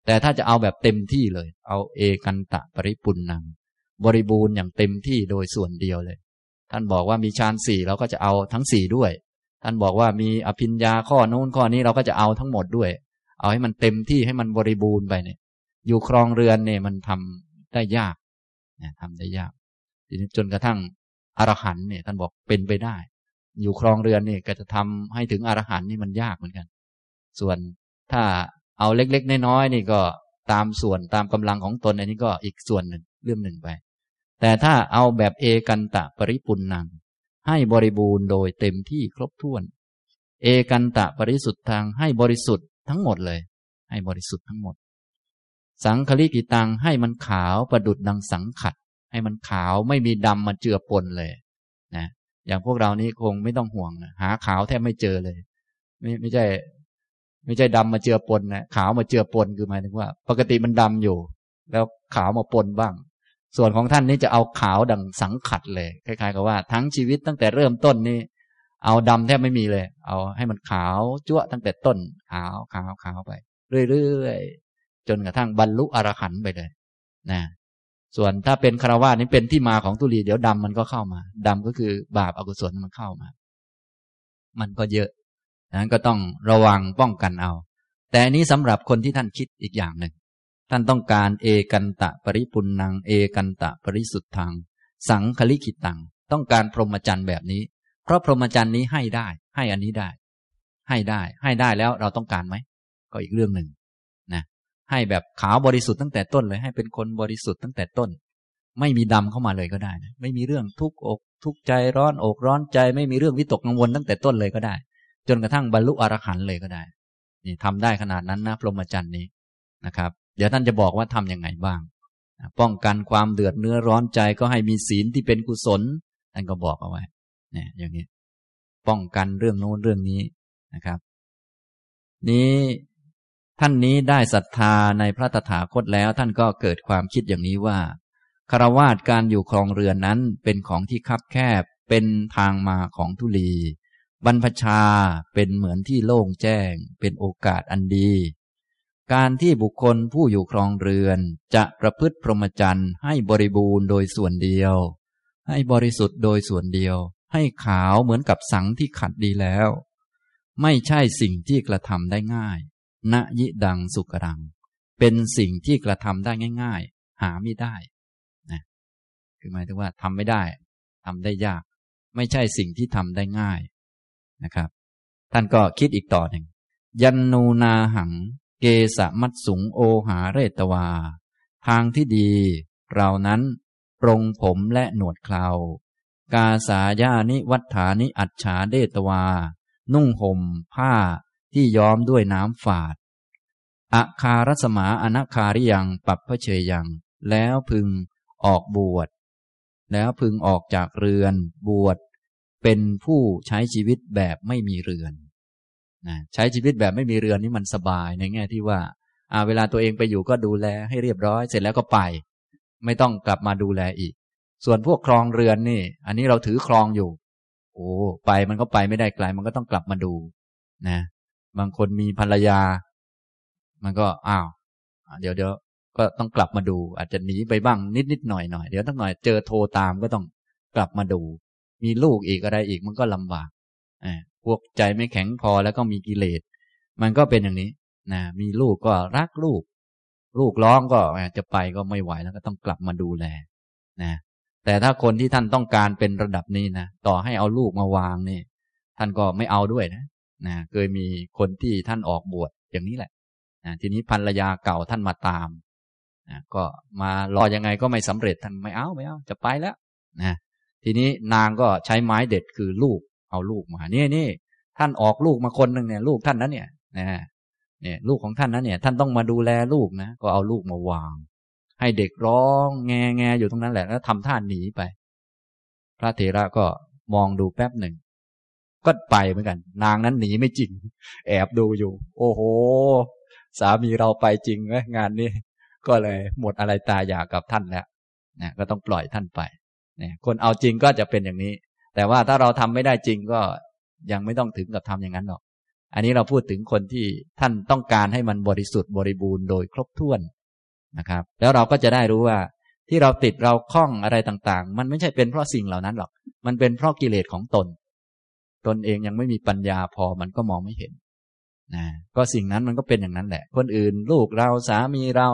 แต่ถ้าจะเอาแบบเต็มที่เลย เอาเอกันตะปริปุนนัง บริบูรณ์อย่างเต็มที่โดยส่วนเดียวเลย ท่านบอกว่ามีฌานสี่เราก็จะเอาทั้งสี่ด้วย ท่านบอกว่ามีอภิญญาข้อนู้นข้อนี้เราก็จะเอาทั้งหมดด้วย เอาให้มันเต็มที่ให้มันบริบูรณ์ไปเนี่ย อยู่ครองเรือนเนี่ยมันทำได้ยากนะทำได้ยากจนกระทั่งอรหันเนี่ยท่านบอกเป็นไปได้ อยู่ครองเรือนเนี่ยก็จะทำให้ถึงอรหันนี่มันยากเหมือนกัน ส่วนถ้า เอาเล็ก ๆ น้อยๆนี่ก็ตามส่วนตามกำลังของตนอันนี้ก็อีกส่วนหนึ่งเรื่องหนึ่งไป แต่ถ้าเอาแบบเอกันตะปริปุนนัง ให้บริบูรณ์โดยเต็มที่ครบถ้วน เอกันตะปริสุทธิ์ทางให้บริสุทธิ์ทั้งหมดเลย ให้บริสุทธิ์ทั้งหมด สังคลิกิตังให้มันขาวประดุดดังสังขัด ให้มันขาวไม่มีดำมาเจือปนเลยนะอย่างพวกเรานี้คงไม่ต้องห่วงนะหาขาวแทบไม่เจอเลย ไม่ไม่ใช่ ไม่ใช่ดำมาเจือปนนะขาวมาเจือปนคือหมายถึงว่า ปกติมันดำอยู่ แล้วขาวมาปนบ้าง ส่วนของท่านนี่จะเอาขาวดังสังขัดเลยคล้ายๆกับว่า ทั้งชีวิตตั้งแต่เริ่มต้นนี่เอาดำแทบไม่มีเลย เอาให้มันขาวจั่วตั้งแต่ต้น ขาวขาวขาวไป เรื่อยๆจนกระทั่งบรรลุอรหันต์ไปเลย นะ ส่วนถ้าเป็นคารวะนี่เป็นที่มาของตุลีเดี๋ยวดำมันก็เข้ามาดำก็คือบาปอกุศลมันเข้ามา มันก็เยอะ นั้นก็ต้องระวังป้องกันเอา แต่อันนี้สำหรับคนที่ท่านคิดอีกอย่างหนึ่ง ท่านต้องการเอกันตะปริปุนัง เอกันตะปริสุทธัง สังคลิขิตัง ต้องการพรหมจรรย์แบบนี้ เพราะพรหมจรรย์นี้ให้ได้ ให้อันนี้ได้ ให้ได้ ให้ได้แล้วเราต้องการไหม ก็อีกเรื่องหนึ่งนะให้แบบขาวบริสุทธิ์ตั้งแต่ต้นเลย ให้เป็นคนบริสุทธิ์ตั้งแต่ต้น ไม่มีดำเข้ามาเลยก็ได้นะไม่มีเรื่องทุกอก ทุกใจร้อนอกร้อนใจ ไม่มีเรื่องวิตกกังวลตั้งแต่ต้นเลยก็ได้ จนกระทั่งบรรลุอรหันต์เลยก็ได้ นี่ทำได้ขนาดนั้นนะพรหมจรรย์นี้นะครับ เดี๋ยวท่านจะบอกว่าทํำยังไงบ้าง ป้องกันความเดือดเนื้อร้อนใจก็ให้มีศีลที่เป็นกุศลท่านก็บอกเอาไว้เนี่ยอย่างนี้ ป้องกันเรื่องโน้นเรื่องนี้นะครับ นี้ท่านนี้ได้ศรัทธาในพระตถาคตแล้ว ท่านก็เกิดความคิดอย่างนี้ว่าคารวาสการอยู่ครองเรือนนั้นเป็นของที่คับแคบเป็นทางมาของทุลี บรรพชาเป็นเหมือนที่โล่งแจ้ง เป็นโอกาสอันดี การที่บุคคลผู้อยู่ครองเรือน จะประพฤติพรหมจรรย์ให้บริบูรณ์โดยส่วนเดียว ให้บริสุทธิ์โดยส่วนเดียว ให้ขาวเหมือนกับสังที่ขัดดีแล้ว ไม่ใช่สิ่งที่กระทำได้ง่ายณยิดังสุกรัง เป็นสิ่งที่กระทำได้ง่าย ๆ หาไม่ได้นะคือหมายถึงว่าทำไม่ได้ทำได้ยาก ไม่ใช่สิ่งที่ทำได้ง่าย นะครับ ท่านก็คิดอีกต่อหนึ่ง ยันนูนาหัง เกสมัตสุงโอหาเรตวา ทางที่ดี เรานั้นปรงผมและหนวดเครากาสายานิวัฏฐานิอัจฉาเดตวา นุ่งห่มผ้าที่ย้อมด้วยน้ำฝาดอาคารสมาอนาคาริยังปับพระเชยยัง แล้วพึงออกบวช แล้วพึงออกจากเรือนบวช เป็นผู้ใช้ชีวิตแบบไม่มีเรือนนะใช้ชีวิตแบบไม่มีเรือนนี่มันสบายในแง่ที่ว่าอาเวลาตัวเองไปอยู่ก็ดูแลให้เรียบร้อย เสร็จแล้วก็ไป ไม่ต้องกลับมาดูแลอีก ส่วนพวกครองเรือนนี่ อันนี้เราถือครองอยู่ โอ้ไปมันก็ไปไม่ได้ไกล มันก็ต้องกลับมาดู นะ บางคนมีภรรยา มันก็อ้าวเดี๋ยวเดี๋ยวก็ต้องกลับมาดู อาจจะหนีไปบ้างนิดนิดหน่อยหน่อยเดี๋ยวตั้งหน่อยเจอโทรตามก็ต้องกลับมาดู มีลูกอีกอะไรอีกมันก็ลำบากอ่าพวกใจไม่แข็งพอแล้วก็มีกิเลส มันก็เป็นอย่างนี้นะมีลูกก็รักลูก ลูกร้องก็จะไปก็ไม่ไหวแล้วก็ต้องกลับมาดูแลนะแต่ถ้าคนที่ท่านต้องการเป็นระดับนี้นะต่อให้เอาลูกมาวางนี่ท่านก็ไม่เอาด้วยนะนะเคยมีคนที่ท่านออกบวชอย่างนี้แหละนะทีนี้ภรรยาเก่าท่านมาตามนะก็มารอยังไงก็ไม่สำเร็จท่านไม่เอาไม่เอาจะไปแล้วนะ ทีนี้นางก็ใช้ไม้เด็ดคือลูกเอาลูกมา นี่นี่ท่านออกลูกมาคนหนึ่งเนี่ย ลูกท่านนั้นเนี่ยนะเนี่ย ลูกของท่านนั้นเนี่ย ท่านต้องมาดูแลลูกนะก็เอาลูกมาวาง ให้เด็กร้องแงแงอยู่ตรงนั้นแหละแล้วทำท่านหนีไป พระเถระก็มองดูแป๊บหนึ่งก็ไปเหมือนกัน นางนั้นหนีไม่จริง แอบดูอยู่ โอ้โห สามีเราไปจริงไหมงานนี้ ก็เลยหมดอะไรตายอยากกับท่านแล้วนะก็ต้องปล่อยท่านไป คนเอาจริงก็จะเป็นอย่างนี้ แต่ว่าถ้าเราทำไม่ได้จริงก็ยังไม่ต้องถึงกับทำอย่างนั้นหรอก อันนี้เราพูดถึงคนที่ท่านต้องการให้มันบริสุทธิ์บริบูรณ์โดยครบถ้วนนะครับ แล้วเราก็จะได้รู้ว่าที่เราติดเราคล้องอะไรต่างๆ มันไม่ใช่เป็นเพราะสิ่งเหล่านั้นหรอก มันเป็นเพราะกิเลสของตน ตนเองยังไม่มีปัญญาพอมันก็มองไม่เห็นนะก็สิ่งนั้นมันก็เป็นอย่างนั้นแหละ คนอื่น ลูกเราสามีเรา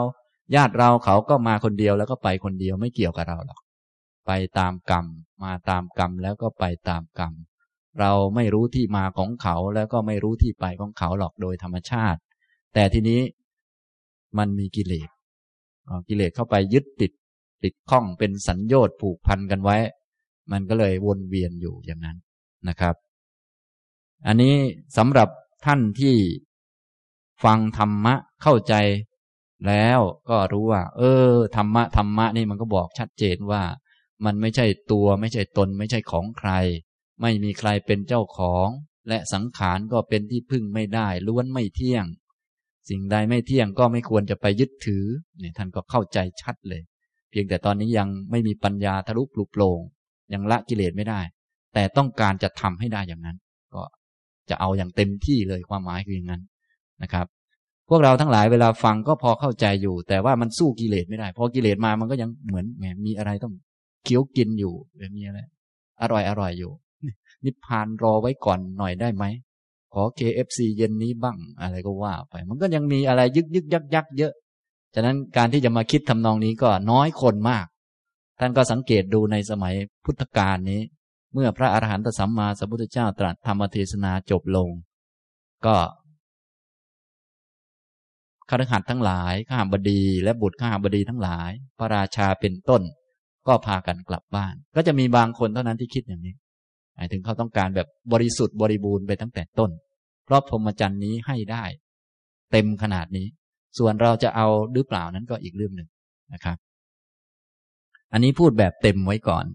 ญาติเราเขาก็มาคนเดียวแล้วก็ไปคนเดียวไม่เกี่ยวกับเราหรอก ไปตามกรรม มาตามกรรมแล้วก็ไปตามกรรม เราไม่รู้ที่มาของเขาแล้วก็ไม่รู้ที่ไปของเขาหรอกโดยธรรมชาติ แต่ทีนี้มันมีกิเลสกิเลสเข้าไปยึดติดติดข้องเป็นสัญญอดผูกพันกันไว้ มันก็เลยวนเวียนอยู่อย่างนั้นนะครับ อันนี้สำหรับท่านที่ฟังธรรมะเข้าใจแล้วก็รู้ว่า เออธรรมะธรรมะนี่มันก็บอกชัดเจนว่า มันไม่ใช่ตัวไม่ใช่ตน ไม่ใช่ของใคร ไม่มีใครเป็นเจ้าของ และสังขารก็เป็นที่พึ่งไม่ได้ล้วนไม่เที่ยง สิ่งใดไม่เที่ยงก็ไม่ควรจะไปยึดถือเนี่ยท่านก็เข้าใจชัดเลย เพียงแต่ตอนนี้ยังไม่มีปัญญาทะลุปลุกโปรงยังละกิเลสไม่ได้ แต่ต้องการจะทำให้ได้อย่างนั้น ก็จะเอาอย่างเต็มที่เลยความหมายคืออย่างนั้นนะครับ พวกเราทั้งหลายเวลาฟังก็พอเข้าใจอยู่ แต่ว่ามันสู้กิเลสไม่ได้พอกิเลสมามันก็ยังเหมือนแหมมีอะไรต้อง เคี้ยวกินอยู่แบบนี้อะไรอร่อยอร่อยอยู่ นิพพานรอไว้ก่อนหน่อยได้ไหมขอ KFC เย็นนี้บ้างอะไรก็ว่าไป มันก็ยังมีอะไรยึกยึกยักยักเยอะ ฉะนั้นการที่จะมาคิดทำนองนี้ก็น้อยคนมาก ท่านก็สังเกตดูในสมัยพุทธกาลนี้ เมื่อพระอรหันตสัมมาสัมพุทธเจ้าตรัสธรรมเทศนาจบลง ก็ข้าราชการทั้งหลายข้าบดี และบุตรข้าบดีทั้งหลาย พระราชาเป็นต้น ก็พากันกลับบ้าน ก็จะมีบางคนเท่านั้นที่คิดอย่างนี้หมายถึงเขาต้องการแบบบริสุทธิ์บริบูรณ์ไปตั้งแต่ต้น เพราะพรหมจรรย์นี้ให้ได้ เต็มขนาดนี้ ส่วนเราจะเอาหรือเปล่านั้นก็อีกเรื่องหนึ่งนะครับ อันนี้พูดแบบเต็มไว้ก่อน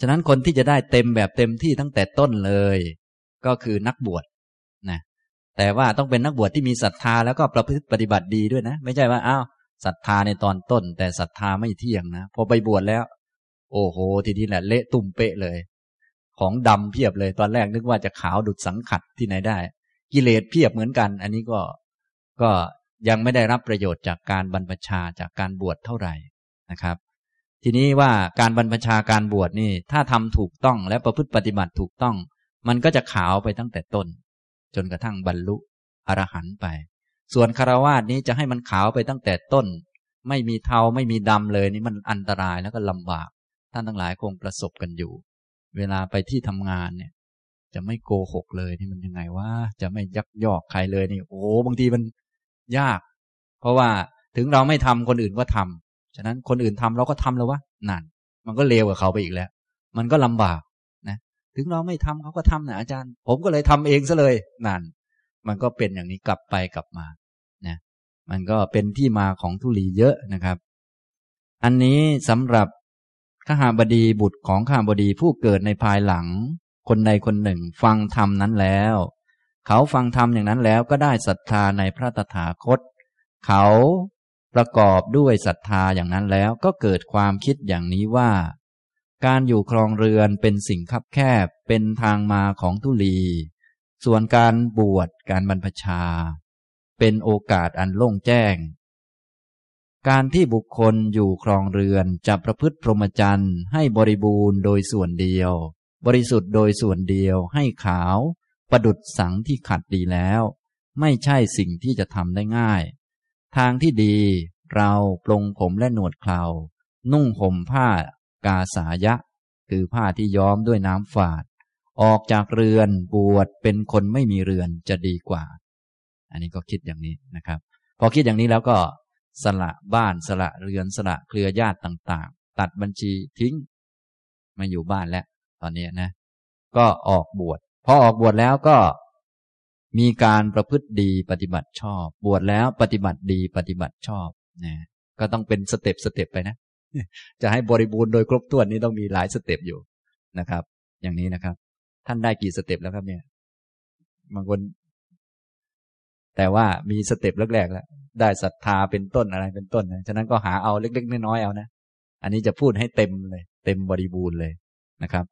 ฉะนั้นคนที่จะได้เต็มแบบเต็มที่ตั้งแต่ต้นเลย ก็คือนักบวชนะแต่ว่าต้องเป็นนักบวชที่มีศรัทธาแล้วก็ประพฤติปฏิบัติดีด้วยนะ ไม่ใช่ว่าอ้าวศรัทธาในตอนต้น แต่ศรัทธาไม่เที่ยงนะพอไปบวชแล้ว โอ้โห ทีนี้แหละเละตุ่มเปะเลย ของดำเพียบเลย ตอนแรกนึกว่าจะขาวดุดสังขัดที่ไหนได้ กิเลสเพียบเหมือนกัน อันนี้ก็ก็ยังไม่ได้รับประโยชน์จากการบรรพชาจากการบวชเท่าไหร่นะครับ ทีนี้ว่าการบรรพชาการบวชนี่ ถ้าทำถูกต้องและประพฤติปฏิบัติถูกต้อง มันก็จะขาวไปตั้งแต่ต้น จนกระทั่งบรรลุอรหันต์ไป ส่วนคารวาสนี้จะให้มันขาวไปตั้งแต่ต้น ไม่มีเทาไม่มีดำเลยนี่มันอันตรายแล้วก็ลำบาก ท่านทั้งหลายคงประสบกันอยู่ เวลาไปที่ทำงานเนี่ย จะไม่โกหกเลยนี่มันยังไงว่าจะไม่ยักยอกใครเลยนี่ โอ้บางทีมันยาก เพราะว่าถึงเราไม่ทำคนอื่นก็ทำฉะนั้นคนอื่นทำเราก็ทำแล้ววะนั่น มันก็เลวกับเขาไปอีกแล้ว มันก็ลำบากนะถึงเราไม่ทำเขาก็ทำนะอาจารย์ ผมก็เลยทำเองซะเลยนั่น มันก็เป็นอย่างนี้กลับไปกลับมานะมันก็เป็นที่มาของทุลีเยอะนะครับ อันนี้สำหรับ ข้าหาบดีบุตรของข้าบดีผู้เกิดในภายหลัง คนใดคนหนึ่งฟังธรรมนั้นแล้ว เขาฟังธรรมอย่างนั้นแล้วก็ได้ศรัทธาในพระตถาคต เขาประกอบด้วยศรัทธาอย่างนั้นแล้วก็เกิดความคิดอย่างนี้ว่า การอยู่ครองเรือนเป็นสิ่งคับแคบเป็นทางมาของทุลี ส่วนการบวชการบรรพชา เป็นโอกาสอันโล่งแจ้ง การที่บุคคลอยู่ครองเรือนจะประพฤติพรหมจรรย์ให้บริบูรณ์โดยส่วนเดียว บริสุทธิ์โดยส่วนเดียวให้ขาว ประดุดสังที่ขัดดีแล้ว ไม่ใช่สิ่งที่จะทำได้ง่าย ทางที่ดี เราปลงผมและหนวดเครานุ่งห่มผ้ากาสายะ คือผ้าที่ย้อมด้วยน้ำฝาด ออกจากเรือนบวชเป็นคนไม่มีเรือนจะดีกว่า อันนี้ก็คิดอย่างนี้นะครับ พอคิดอย่างนี้แล้วก็ สละบ้านสละเรือนสละเครือญาติต่างๆ ตัดบัญชีทิ้งมาอยู่บ้านแล้ว ตอนนี้นะ ก็ออกบวชพอออกบวชแล้วก็มีการประพฤติดีปฏิบัติชอบ บวชแล้วปฏิบัติดีปฏิบัติชอบนะก็ต้องเป็น step step ไปนะ จะให้บริบูรณ์โดยครบถ้วนนี้ต้องมีหลาย step อยู่นะครับ อย่างนี้นะครับ ท่านได้กี่ step แล้วครับเนี่ยบางคน แต่ว่ามี step แรกๆแล้ว ได้ศรัทธาเป็นต้นอะไรเป็นต้นนะฉะนั้นก็หาเอาเล็ก ๆ น้อยๆเอานะ อันนี้จะพูดให้เต็มเลย เต็มบริบูรณ์เลยนะครับ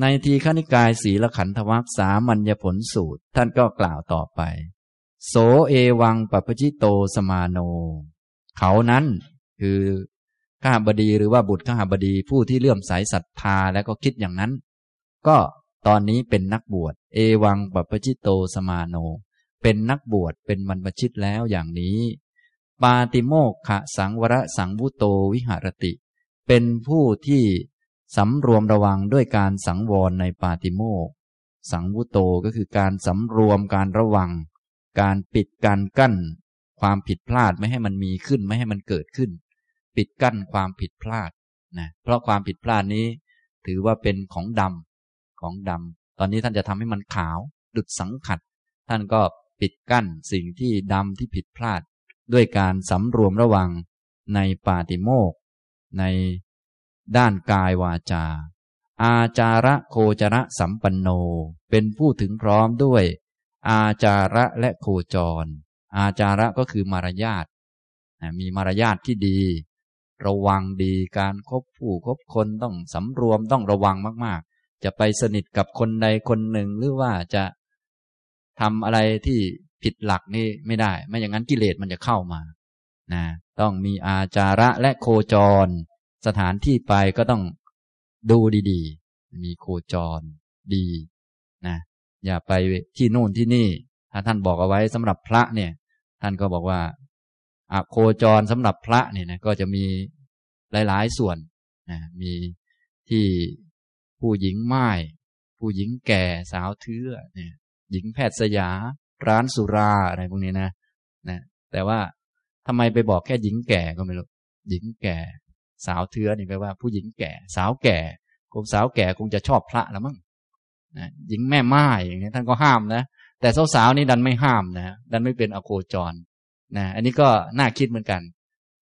ในทีขณิกายศีลขันธวัคสามัญญผลสูตร ท่านก็กล่าวต่อไป โสเอวังปปจิโตสมาโน เขานั้นคือข้าบดีหรือว่าบุตรข้าบดีผู้ที่เลื่อมใสศรัทธาแล้วก็คิดอย่างนั้น ก็ตอนนี้เป็นนักบวช เอวังปัปจิตโตสมาโน เป็นนักบวชเป็นบรรพชิตแล้วอย่างนี้ ปาติโมกขะสังวรสังวุโตวิหารติ เป็นผู้ที่สำรวมระวังด้วยการสังวรในปาติโมกสังวุโตก็คือการสำรวมการระวัง การปิดการกั้น ความผิดพลาดไม่ให้มันมีขึ้นไม่ให้มันเกิดขึ้น ปิดกั้นความผิดพลาดนะเพราะความผิดพลาดนี้ ถือว่าเป็นของดำของดำ อนนี้ท่านจะทำให้มันขาว ดุดสังขัด ท่านก็ปิดกั้นสิ่งที่ดำที่ผิดพลาด ด้วยการสำรวมระวังในปาติโมกในด้านกายวาจา อาจาระโคจระสัมปันโน เป็นผู้ถึงพร้อมด้วย อาจาระและโคจร อาจาระก็คือมารยาทมีมารยาทที่ดี ระวังดีการคบผู้คบคนต้องสำรวมต้องระวังมาก จะไปสนิทกับคนใดคนหนึ่งหรือว่าจะทำอะไรที่ผิดหลักนี่ไม่ได้ ไม่อย่างนั้นกิเลสมันจะเข้ามานะต้องมีอาจาระและโคจร สถานที่ไปก็ต้องดูดีๆ มีโคจรดีนะอย่าไปที่โน่นที่นี่ ถ้าท่านบอกเอาไว้สำหรับพระเนี่ย ท่านก็บอกว่าอโคจรสำหรับพระเนี่ยนะก็จะมีหลายๆส่วนนะมีที่ ผู้หญิงไม้ผู้หญิงแก่สาวเทือเนี่ยหญิงแพทย์สยา ร้านสุราอะไรพวกนี้นะนะแต่ว่าทำไมไปบอกแค่หญิงแก่ก็ไม่รู้หญิงแก่ สาวเทือนี่แปลว่า ผู้หญิงแก่ สาวแก่คงสาวแก่คงจะชอบพระแล้วมั้งนะหญิงแม่ไม้อย่างนี้ท่านก็ห้ามนะแต่สาวๆนี่ดันไม่ห้ามนะดันไม่เป็นอโคจรนะอันนี้ก็น่าคิดเหมือนกัน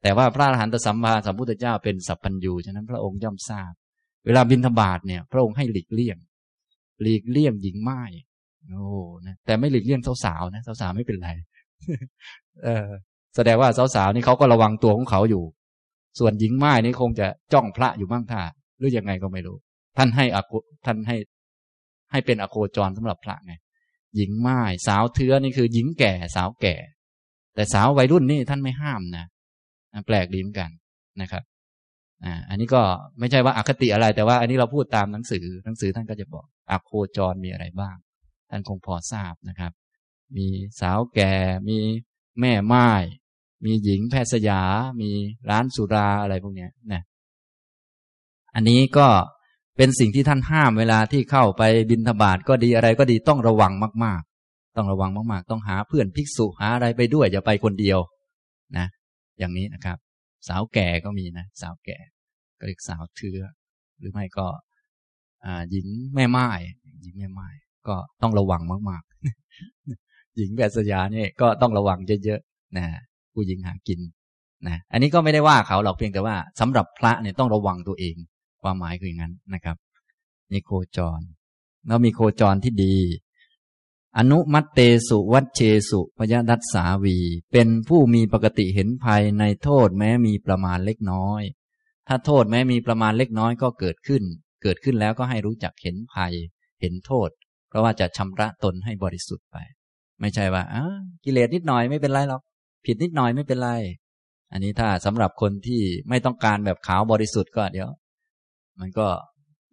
แต่ว่าพระอรหันตสัมมาสัมพุทธเจ้าเป็นสัพพัญญูฉะนั้นพระองค์ย่อมทราบ เวลาบินธบาตเนี่ย พระองค์ให้หลีกเลี่ยง หลีกเลี่ยงหญิงไม้โอ้นะแต่ไม่หลีกเลี่ยงสาวๆนะสาวๆไม่เป็นไรเออแสดงว่าสาวๆนี่เขาก็ระวังตัวของเขาอยู่ ส่วนหญิงไม้นี่คงจะจ้องพระอยู่บ้างท่าหรือยังไงก็ไม่รู้ ท่านให้อโคท่านให้ ให้เป็นอโคจรสำหรับพระไงหญิงไม้สาวเทือนี่คือ หญิงแก่สาวแก่ แต่สาววัยรุ่นนี่ท่านไม่ห้ามนะแปลกดีเหมือนกันนะครับ อ่าอันนี้ก็ไม่ใช่ว่าอาคติอะไร แต่ว่าอันนี้เราพูดตามหนังสือหนังสือท่านก็จะบอกอโคจรมีอะไรบ้าง ท่านคงพอทราบนะครับ มีสาวแก่ มีแม่ไม้มีหญิงแพทย์สยา มีร้านสุราอะไรพวกนี้นะอันนี้ก็เป็นสิ่งที่ท่านห้ามเวลาที่เข้าไปบินทบาทก็ดีอะไรก็ดีต้องระวังมาก ๆ ต้องระวังมาก ๆ ต้องหาเพื่อนภิกษุหาอะไรไปด้วยอย่าไปคนเดียวนะ อย่างนี้นะครับ สาวแก่ก็มีนะ สาวแก่ ก็เรียกสาวเทือหรือไม่ก็หญิงแม่ไม้หญิงแม่ไม้ก็ต้องระวังมากๆ หญิงแบบสยาเนี่ยก็ต้องระวังเยอะๆนะผู้หญิงหากินนะอันนี้ก็ไม่ได้ว่าเขาหรอกเพียงแต่ว่าสำหรับพระเนี่ยต้องระวังตัวเอง ความหมายคืออย่างนั้นนะครับนี่โคจรแล้วมีโคจรที่ดี อนุมัตเตสุวัชเชสุพยดัสสาวี เป็นผู้มีปกติเห็นภัยในโทษแม้มีประมาณเล็กน้อย ถ้าโทษแม้มีประมาณเล็กน้อยก็เกิดขึ้น เกิดขึ้นแล้วก็ให้รู้จักเห็นภัย เห็นโทษ เพราะว่าจะชำระตนให้บริสุทธิ์ไป ไม่ใช่ว่าอ่ากิเลสนิดหน่อยไม่เป็นไรหรอก ผิดนิดหน่อยไม่เป็นไร อันนี้ถ้าสำหรับคนที่ไม่ต้องการแบบขาวบริสุทธิ์ก็เดี๋ยว มันก็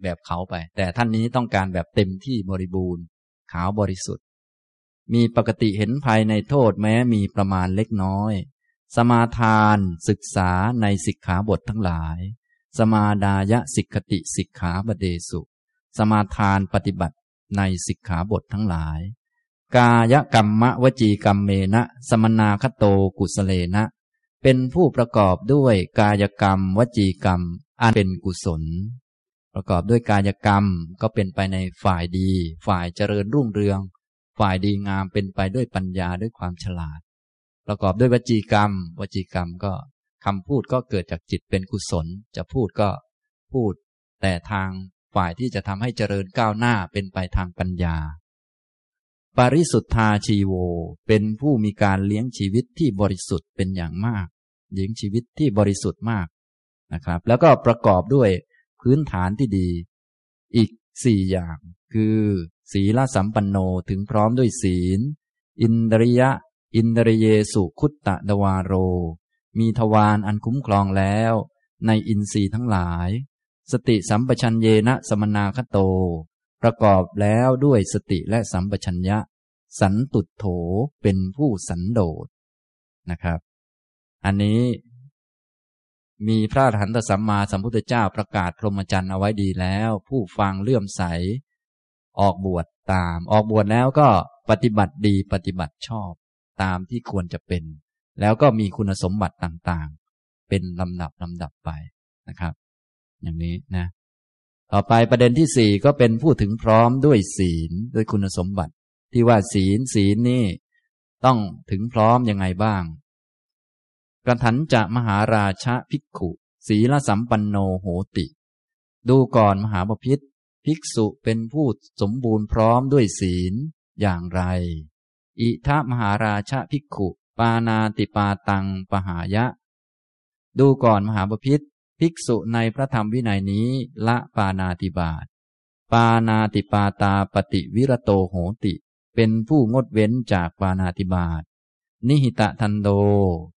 แบบเขาไป แต่ท่านนี้ต้องการแบบเต็มที่บริบูรณ์ ขาวบริสุทธิ์ มีปกติเห็นภายในโทษแม้มีประมาณเล็กน้อย สมาทานศึกษาในสิกขาบททั้งหลาย สมาดายะสิกขติสิกขาบเดสุ สมาทานปฏิบัติในสิกขาบททั้งหลาย กายกรรมวจีกรรมเมนะ สมนาคโตกุสเลนะ เป็นผู้ประกอบด้วยกายกรรม วจีกรรม อันเป็นกุศล ประกอบด้วยกายกรรมก็เป็นไปในฝ่ายดี ฝ่ายเจริญรุ่งเรือง ฝ่ายดีงามเป็นไปด้วยปัญญาด้วยความฉลาด ประกอบด้วยวจีกรรม วจีกรรมก็คำพูดก็เกิดจากจิตเป็นกุศล จะพูดก็พูด แต่ทางฝ่ายที่จะทำให้เจริญก้าวหน้าเป็นไปทางปัญญา ปริสุทธาชีโว เป็นผู้มีการเลี้ยงชีวิตที่บริสุทธิ์เป็นอย่างมาก เลี้ยงชีวิตที่บริสุทธิ์มากนะครับ แล้วก็ประกอบด้วยพื้นฐานที่ดี อีกสี่อย่าง คือ ศีลสัมปันโนถึงพร้อมด้วยศีล อินทริยะ อินทริเยสุคุตตะดวาโร มีทวารอันคุ้มครองแล้ว ในอินทรีย์ทั้งหลาย สติสัมปชัญเยนะสมนาคโต ประกอบแล้วด้วยสติและสัมปชัญญะ สันตุโถเป็นผู้สันโดษนะครับ อันนี้มีพระอรหันตสัมมาสัมพุทธเจ้าประกาศพรหมจรรย์เอาไว้ดีแล้ว ผู้ฟังเลื่อมใส ออกบวชตาม ออกบวชแล้วก็ปฏิบัติดีปฏิบัติชอบ ตามที่ควรจะเป็น แล้วก็มีคุณสมบัติต่างๆ เป็นลำดับลำดับไปนะครับ อย่างนี้นะ ต่อไปประเด็นที่สี่ก็เป็นผู้ถึงพร้อมด้วยศีลด้วยคุณสมบัติ ที่ว่าศีลศีลนี่ต้องถึงพร้อมยังไงบ้างกระถันจะมหาราชะภิกขุ ศีลสัมปันโนโหติ ดูก่อนมหาปพิธ ภิกษุเป็นผู้สมบูรณ์พร้อมด้วยศีล อย่างไร อิทะมหาราชภิกขุ ปานาติปาตังปหายะ ดูก่อนมหาปพิธภิกษุในพระธรรมวินัยนี้ละปานาติบาตปานาติปาตาปฏิวิรโตโหติ เป็นผู้งดเว้นจากปานาติบาตนิหิตะทันโด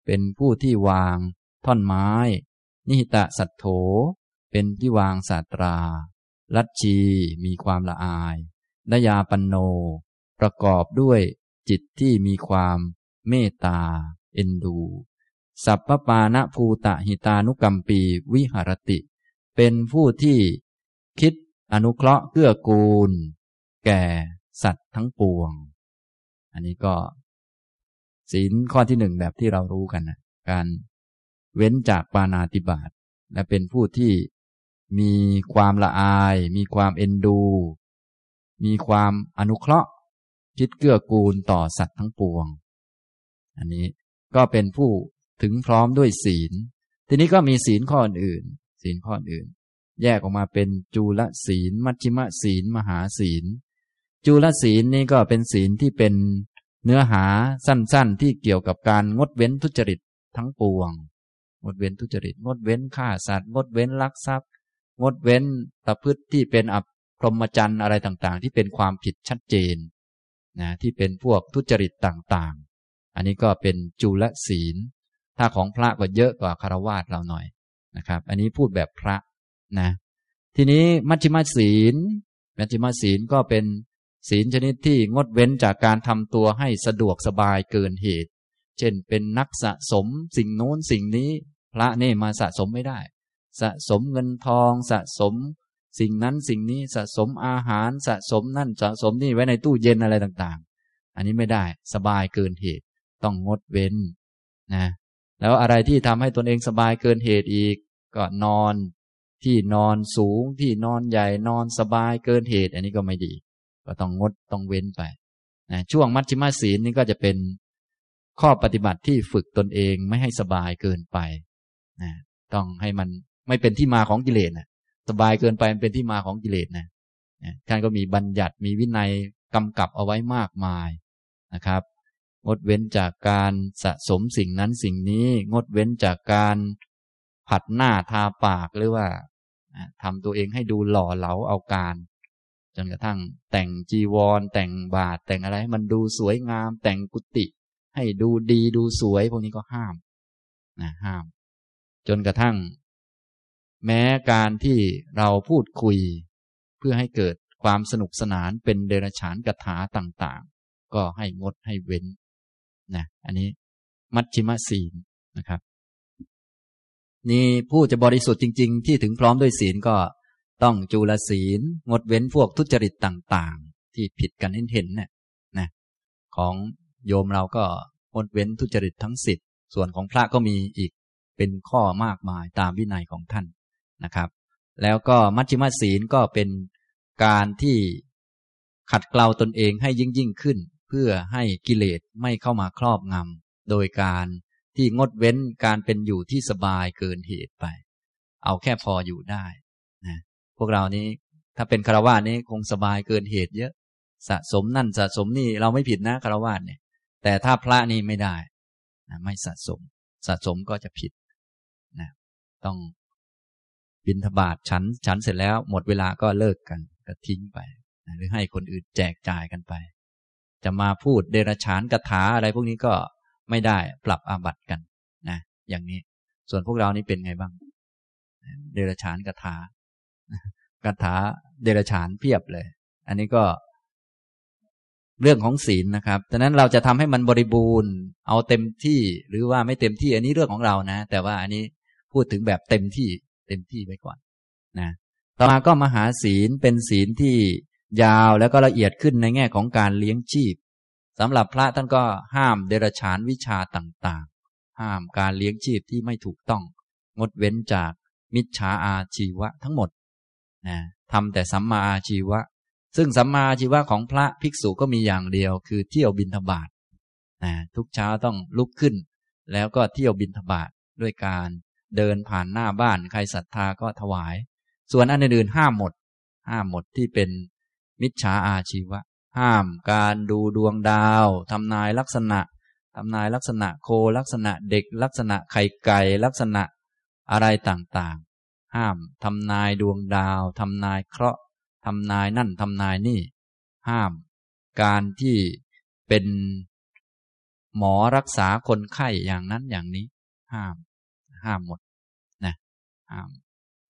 เป็นผู้ที่วาง ท่อนไม้ นิหิตะสัตโถ เป็นที่วางศาตรา ลัทชีมีความละอายนยาปันโน ประกอบด้วยจิตที่มีความเมตตา เอ็นดู สัพพปานะภูตะหิตานุกรรมปีวิหารติ เป็นผู้ที่คิดอนุเคราะห์เกื้อกูล แก่สัตว์ทั้งปวง อันนี้ก็ ศีลข้อที่หนึ่งแบบที่เรารู้กันนะการเว้นจากปานาติบาตและเป็นผู้ที่ มีความละอาย มีความเอ็นดู มีความอนุเคราะห์ คิดเกื้อกูลต่อสัตว์ทั้งปวง อันนี้ก็เป็นผู้ถึงพร้อมด้วยศีล ทีนี้ก็มีศีลข้ออื่น ศีลข้ออื่น แยกออกมาเป็นจูลศีล มัชฌิมศีล มหาศีล จูลศีลนี่ก็เป็นศีลที่เป็นเนื้อหาสั้นๆ ที่เกี่ยวกับการงดเว้นทุจริตทั้งปวง งดเว้นทุจริต งดเว้นฆ่าสัตว์ งดเว้นลักทรัพย์ งดเว้นประพฤติที่เป็นอับพรหมจรรย์อะไรต่างๆ ที่เป็นความผิดชัดเจนนะที่เป็นพวกทุจริตต่างๆ อันนี้ก็เป็นจุลศีล ถ้าของพระก็เยอะกว่าคารวาสเราหน่อยนะครับ อันนี้พูดแบบพระนะ ทีนี้มัชฌิมศีล มัชฌิมศีลก็เป็นศีลชนิดที่งดเว้นจากการทำตัวให้สะดวกสบายเกินเหตุ เช่นเป็นนักสะสมสิ่งโน้นสิ่งนี้ พระเนี่มาสะสมไม่ได้ สะสมเงินทองสะสม สิ่งนั้นสิ่งนี้สะสมอาหารสะสมนั่นสะสมนี่ไว้ในตู้เย็นอะไรต่างๆ อันนี้ไม่ได้สบายเกินเหตุต้องงดเว้นนะแล้วอะไรที่ทำให้ตนเองสบายเกินเหตุอีก ก็นอน ที่นอนสูงที่นอนใหญ่นอนสบายเกินเหตุ อันนี้ก็ไม่ดี ก็ต้องงดต้องเว้นไปนะช่วงมัชฌิมศีลนี่ก็จะเป็นข้อปฏิบัติที่ฝึกตนเองไม่ให้สบายเกินไปนะต้องให้มัน ไม่เป็นที่มาของกิเลสนะสบายเกินไปมันเป็นที่มาของกิเลสนะท่านก็มีบัญญัติมีวินัยกำกับเอาไว้มากมายนะครับ งดเว้นจากการสะสมสิ่งนั้นสิ่งนี้ งดเว้นจากการผัดหน้าทาปากหรือว่าทำตัวเองให้ดูหล่อเหลาเอาการจนกระทั่งแต่งจีวร แต่งบาทแต่งอะไรให้มันดูสวยงาม แต่งกุฏิให้ดูดีดูสวย พวกนี้ก็ห้ามนะห้าม จนกระทั่ง แม้การที่เราพูดคุย เพื่อให้เกิดความสนุกสนานเป็นเดรัจฉานกถาต่างๆ ก็ให้งดให้เว้นนะอันนี้มัชชิมศีลนะครับ นี่ผู้จะบริสุทธิ์จริง ๆ ที่ถึงพร้อมด้วยศีลก็ต้องจูลศีล งดเว้นพวกทุจริตต่างๆ ที่ผิดกันเห็นๆเนี่ยนะของโยมเราก็งดเว้นทุจริตทั้งสิบส่วนของพระก็มีอีกเป็นข้อมากมายตามวินัยของท่าน นะครับ แล้วก็มัชฌิมศีลก็เป็นการที่ขัดเกลาตนเองให้ยิ่งยิ่งขึ้น เพื่อให้กิเลสไม่เข้ามาครอบงำโดยการที่งดเว้นการเป็นอยู่ที่สบายเกินเหตุไป เอาแค่พออยู่ได้นะพวกเรานี้ถ้าเป็นคารวะนี้คงสบายเกินเหตุเยอะ สะสมนั่นสะสมนี่เราไม่ผิดนะคารวะเนี่ย แต่ถ้าพระนี่ไม่ได้นะไม่สะสม สะสมก็จะผิดนะต้อง บินทบาทฉันฉันเสร็จแล้วหมดเวลาก็เลิกกันก็ทิ้งไป หรือให้คนอื่นแจกจ่ายกันไป จะมาพูดเดรฉานกถาอะไรพวกนี้ก็ไม่ได้ปรับอาบัติกันนะอย่างนี้ส่วนพวกเรานี่เป็นไงบ้าง เดรฉานกถากถาเดรฉานเพียบเลย อันนี้ก็เรื่องของศีลนะครับดังนั้นเราจะทำให้มันบริบูรณ์ เอาเต็มที่หรือว่าไม่เต็มที่ อันนี้เรื่องของเรานะ แต่ว่าอันนี้พูดถึงแบบเต็มที่ เต็มที่ไว้ก่อนนะต่อมาก็มหาศีลเป็นศีลที่ยาวแล้วก็ละเอียดขึ้นในแง่ของการเลี้ยงชีพสำหรับพระท่านก็ห้ามเดรฉานวิชาต่างๆ ห้ามการเลี้ยงชีพที่ไม่ถูกต้อง งดเว้นจากมิจฉาอาชีวะทั้งหมดนะทำแต่สัมมาอาชีวะ ซึ่งสัมมาอาชีวะของพระภิกษุก็มีอย่างเดียว คือเที่ยวบินทบาทนะทุกเช้าต้องลุกขึ้น แล้วก็เที่ยวบินทบาทด้วยการ เดินผ่านหน้าบ้านใครศรัทธาก็ถวาย ส่วนอันอื่นห้ามหมด ห้ามหมดที่เป็นมิจฉาอาชีวะ ห้ามการดูดวงดาวทำนายลักษณะทำนายลักษณะโคลักษณะเด็กลักษณะไข่ไก่ลักษณะอะไรต่างๆ ห้ามทำนายดวงดาวทำนายเคราะห์ทำนายนั่นทำนายนี่ ห้าม การที่เป็นหมอรักษาคนไข้อย่างนั้นอย่างนี้ ห้าม ห้ามหมดนะห้าม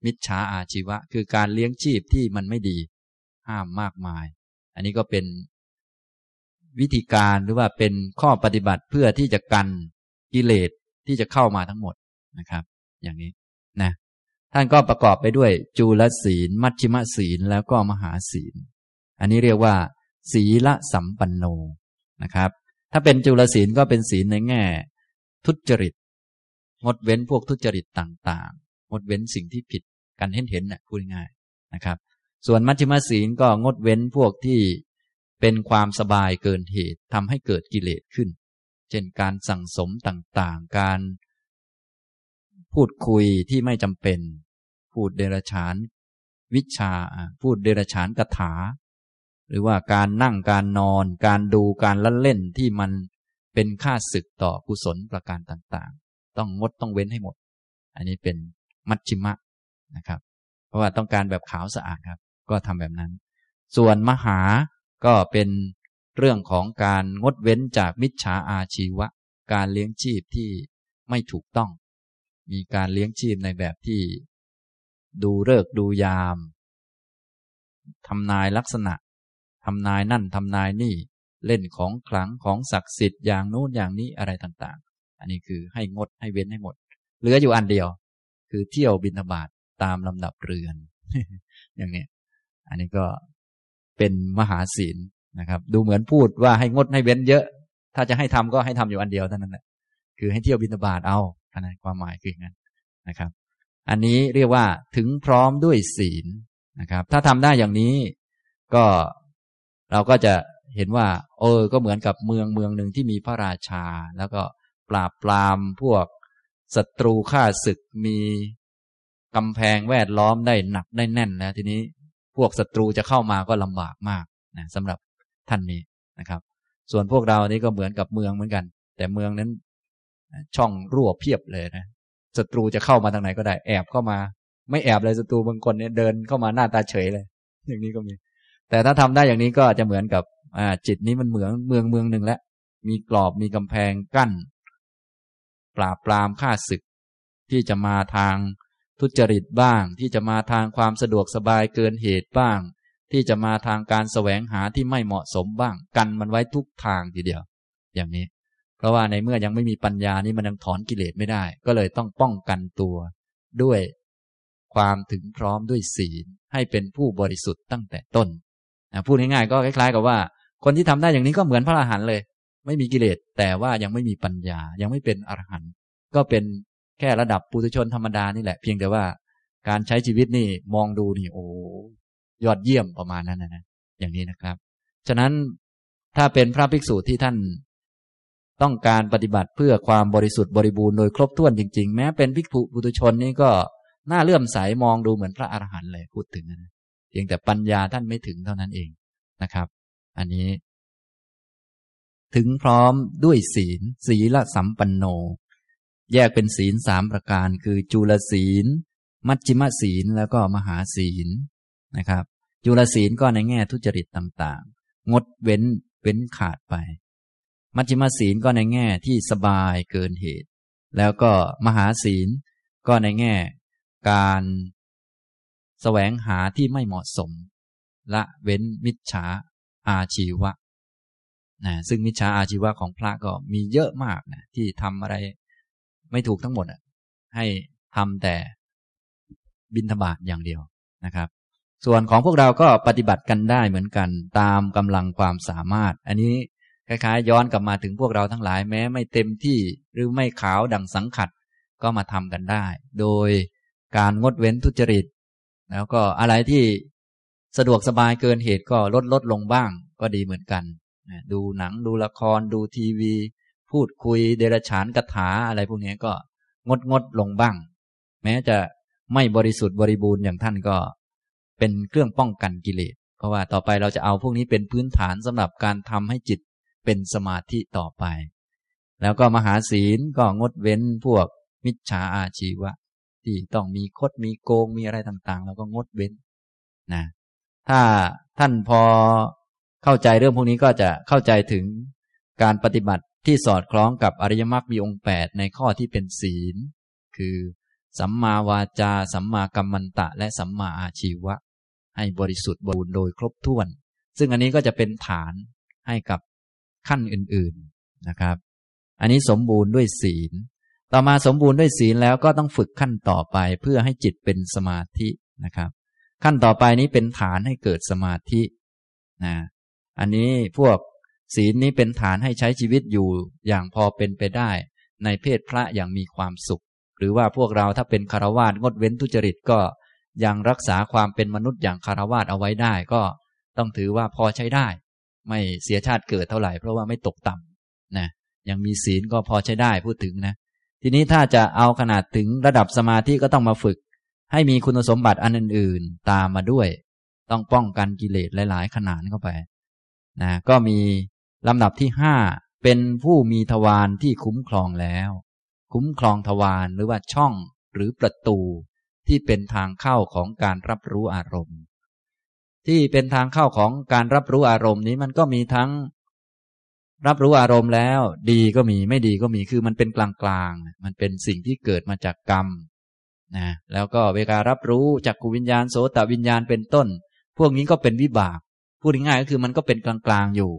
มิจฉาอาชีวะ คือการเลี้ยงชีพที่มันไม่ดี ห้ามมากมาย อันนี้ก็เป็นวิธีการหรือว่าเป็นข้อปฏิบัติเพื่อที่จะกันกิเลสที่จะเข้ามาทั้งหมดนะครับ อย่างนี้นะท่านก็ประกอบไปด้วย จูลศีล มัชชิมศีลแล้วก็มหาศีล อันนี้เรียกว่า ศีละสัมปันโนนะครับ ถ้าเป็นจุลศีลก็เป็นศีลในแง่ ทุจริต งดเว้นพวกทุจริตต่างๆ งดเว้นสิ่งที่ผิดกันเห็นเห็นนะพูดง่ายนะครับ ส่วนมัชฌิมศีลก็งดเว้นพวกที่เป็นความสบายเกินเหตุทำให้เกิดกิเลสขึ้น เช่นการสั่งสมต่างๆ การพูดคุยที่ไม่จำเป็น พูดเดรฉาน วิชาพูดเดรฉานกถา หรือว่าการนั่งการนอน การดูการละเล่นที่มันเป็นค่าศึกต่อกุศลประการต่างๆ ต้องงดต้องเว้นให้หมด อันนี้เป็นมัชชิมะนะครับ เพราะว่าต้องการแบบขาวสะอาดครับ ก็ทำแบบนั้น ส่วนมหาก็เป็นเรื่องของการงดเว้นจากมิจฉาอาชีวะ การเลี้ยงชีพที่ไม่ถูกต้อง มีการเลี้ยงชีพในแบบที่ ดูเลิกดูยามทำนายลักษณะทำนายนั่นทำนายนี่ เล่นของขลังของศักดิ์สิทธิ์อย่างโน้นอย่างนี้อะไรต่าง อันนี้คือให้งดให้เว้นให้หมด เหลืออยู่อันเดียว คือเที่ยวบินธบาตตามลำดับเรือน อย่างนี้อันนี้ก็เป็นมหาศีลนะครับ ดูเหมือนพูดว่าให้งดให้เว้นเยอะ ถ้าจะให้ทำก็ให้ทำอยู่อันเดียวเท่านั้นแหละคือให้เที่ยวบินธบาตเอาอันนั้นความหมายคืออย่างนั้นนะครับ อันนี้เรียกว่าถึงพร้อมด้วยศีลนะครับ ถ้าทำได้อย่างนี้ก็เราก็จะเห็นว่า เออ ก็เหมือนกับเมืองเมืองหนึ่งที่มีพระราชา แล้วก็ ปราบปรามพวกศัตรูฆ่าศึกมีกำแพงแวดล้อมได้หนักได้แน่นแล้วทีนี้พวกศัตรูจะเข้ามาก็ลำบากมากนะสำหรับท่านนี้นะครับ ส่วนพวกเรานี่ก็เหมือนกับเมืองเหมือนกัน แต่เมืองนั้นช่องรั่วเพียบเลยนะศัตรูจะเข้ามาทางไหนก็ได้แอบเข้ามา ไม่แอบเลยศัตรูบางคนเนี่ยเดินเข้ามาหน้าตาเฉยเลย อย่างนี้ก็มี แต่ถ้าทำได้อย่างนี้ก็จะเหมือนกับจิตนี้มันเหมือนเมืองเมืองหนึ่งแล้วมีกรอบมีกำแพงกั้น ปราบปรามฆ่าศึก ที่จะมาทางทุจริตบ้าง ที่จะมาทางความสะดวกสบายเกินเหตุบ้าง ที่จะมาทางการแสวงหาที่ไม่เหมาะสมบ้าง กันมันไว้ทุกทางทีเดียว อย่างนี้ เพราะว่าในเมื่อยังไม่มีปัญญานี่มันยังถอนกิเลสไม่ได้ ก็เลยต้องป้องกันตัวด้วยความถึงพร้อมด้วยศีลให้เป็นผู้บริสุทธิ์ตั้งแต่ต้นพูดง่ายๆก็คล้ายๆ กับว่า คนที่ทำได้อย่างนี้ก็เหมือนพระอรหันต์เลย ไม่มีกิเลสแต่ว่ายังไม่มีปัญญา ยังไม่เป็นอรหันต์ก็เป็นแค่ระดับปุถุชนธรรมดานี่แหละ เพียงแต่ว่าการใช้ชีวิตนี่มองดูนี่โอ้ยอดเยี่ยมประมาณนั้นนะอย่างนี้นะครับ ฉะนั้นถ้าเป็นพระภิกษุที่ท่านต้องการปฏิบัติเพื่อความบริสุทธิ์บริบูรณ์โดยครบถ้วนจริงๆ แม้เป็นภิกษุปุถุชนนี่ก็น่าเลื่อมใสมองดูเหมือนพระอรหันต์เลยพูดถึงนะเพียงแต่ปัญญาท่านไม่ถึงเท่านั้นเองนะครับ อันนี้ ถึงพร้อมด้วยศีล ศีลสัมปันโน แยกเป็นศีลสามประการ คือจุลศีล มัชจิมศีลแล้วก็มหาศีลนะครับ จุลศีลก็ในแง่ทุจริตต่างๆ งดเว้นเว้นขาดไป มัชจิมศีลก็ในแง่ที่สบายเกินเหตุ แล้วก็มหาศีลก็ในแง่การแสวงหาที่ไม่เหมาะสม ละเว้นมิจฉาอาชีวะ นะซึ่งมิจฉาอาชีวะของพระก็มีเยอะมากนะที่ทำอะไรไม่ถูกทั้งหมดอะให้ทำแต่บินทบาทอย่างเดียวนะครับ ส่วนของพวกเราก็ปฏิบัติกันได้เหมือนกันตามกำลังความสามารถ อันนี้คล้ายๆ ย้อนกลับมาถึงพวกเราทั้งหลายแม้ไม่เต็มที่หรือไม่ขาวดังสังขัดก็มาทำกันได้ โดยการงดเว้นทุจริต แล้วก็อะไรที่สะดวกสบายเกินเหตุก็ลดลดลงบ้างก็ดีเหมือนกัน ดูหนังดูละครดูทีวี พูดคุยเดรฉานกถาอะไรพวกนี้ก็งดงดลงบ้าง แม้จะไม่บริสุทธิ์บริบูรณ์อย่างท่านก็เป็นเครื่องป้องกันกิเลสเพราะว่าต่อไปเราจะเอาพวกนี้เป็นพื้นฐานสำหรับการทำให้จิตเป็นสมาธิต่อไป แล้วก็มหาศีลก็งดเว้นพวกมิจฉาอาชีวะ ที่ต้องมีคดมีโกงมีอะไรต่างๆ แล้วก็งดเว้นนะถ้าท่านพอ เข้าใจเรื่องพวกนี้ก็จะเข้าใจถึงการปฏิบัติที่สอดคล้องกับอริยมรรคมีองค์แปดในข้อที่เป็นศีล คือสัมมาวาจา สัมมากัมมันตะ และสัมมาอาชีวะ ให้บริสุทธิ์บริบูรณ์โดยครบถ้วน ซึ่งอันนี้ก็จะเป็นฐานให้กับขั้นอื่นๆนะครับ อันนี้สมบูรณ์ด้วยศีล ต่อมาสมบูรณ์ด้วยศีลแล้วก็ต้องฝึกขั้นต่อไปเพื่อให้จิตเป็นสมาธินะครับ ขั้นต่อไปนี้เป็นฐานให้เกิดสมาธินะ อันนี้พวกศีลนี้เป็นฐานให้ใช้ชีวิตอยู่อย่างพอเป็นไปได้ ในเพศพระอย่างมีความสุข หรือว่าพวกเราถ้าเป็นคารวาสงดเว้นทุจริตก็ยังรักษาความเป็นมนุษย์อย่างคารวาสเอาไว้ได้ก็ต้องถือว่าพอใช้ได้ ไม่เสียชาติเกิดเท่าไหร่เพราะว่าไม่ตกต่ำนะยังมีศีลก็พอใช้ได้พูดถึงนะ ทีนี้ถ้าจะเอาขนาดถึงระดับสมาธิก็ต้องมาฝึก ให้มีคุณสมบัติอันอื่น ๆ ตามมาด้วย ต้องป้องกันกิเลสหลาย ๆ ขนาดเข้าไป นะก็มีลำดับที่ห้าเป็นผู้มีทวารที่คุ้มครองแล้ว คุ้มครองทวารหรือว่าช่องหรือประตูที่เป็นทางเข้าของการรับรู้อารมณ์ ที่เป็นทางเข้าของการรับรู้อารมณ์นี้มันก็มีทั้ง รับรู้อารมณ์แล้ว ดีก็มีไม่ดีก็มีคือมันเป็นกลางกลางมันเป็นสิ่งที่เกิดมาจากกรรมนะแล้วก็เวลารับรู้จากกุวิญญาณโสตวิญญาณเป็นต้น พวกนี้ก็เป็นวิบาก พูดง่ายๆก็คือมันก็เป็นกลางกลางอยู่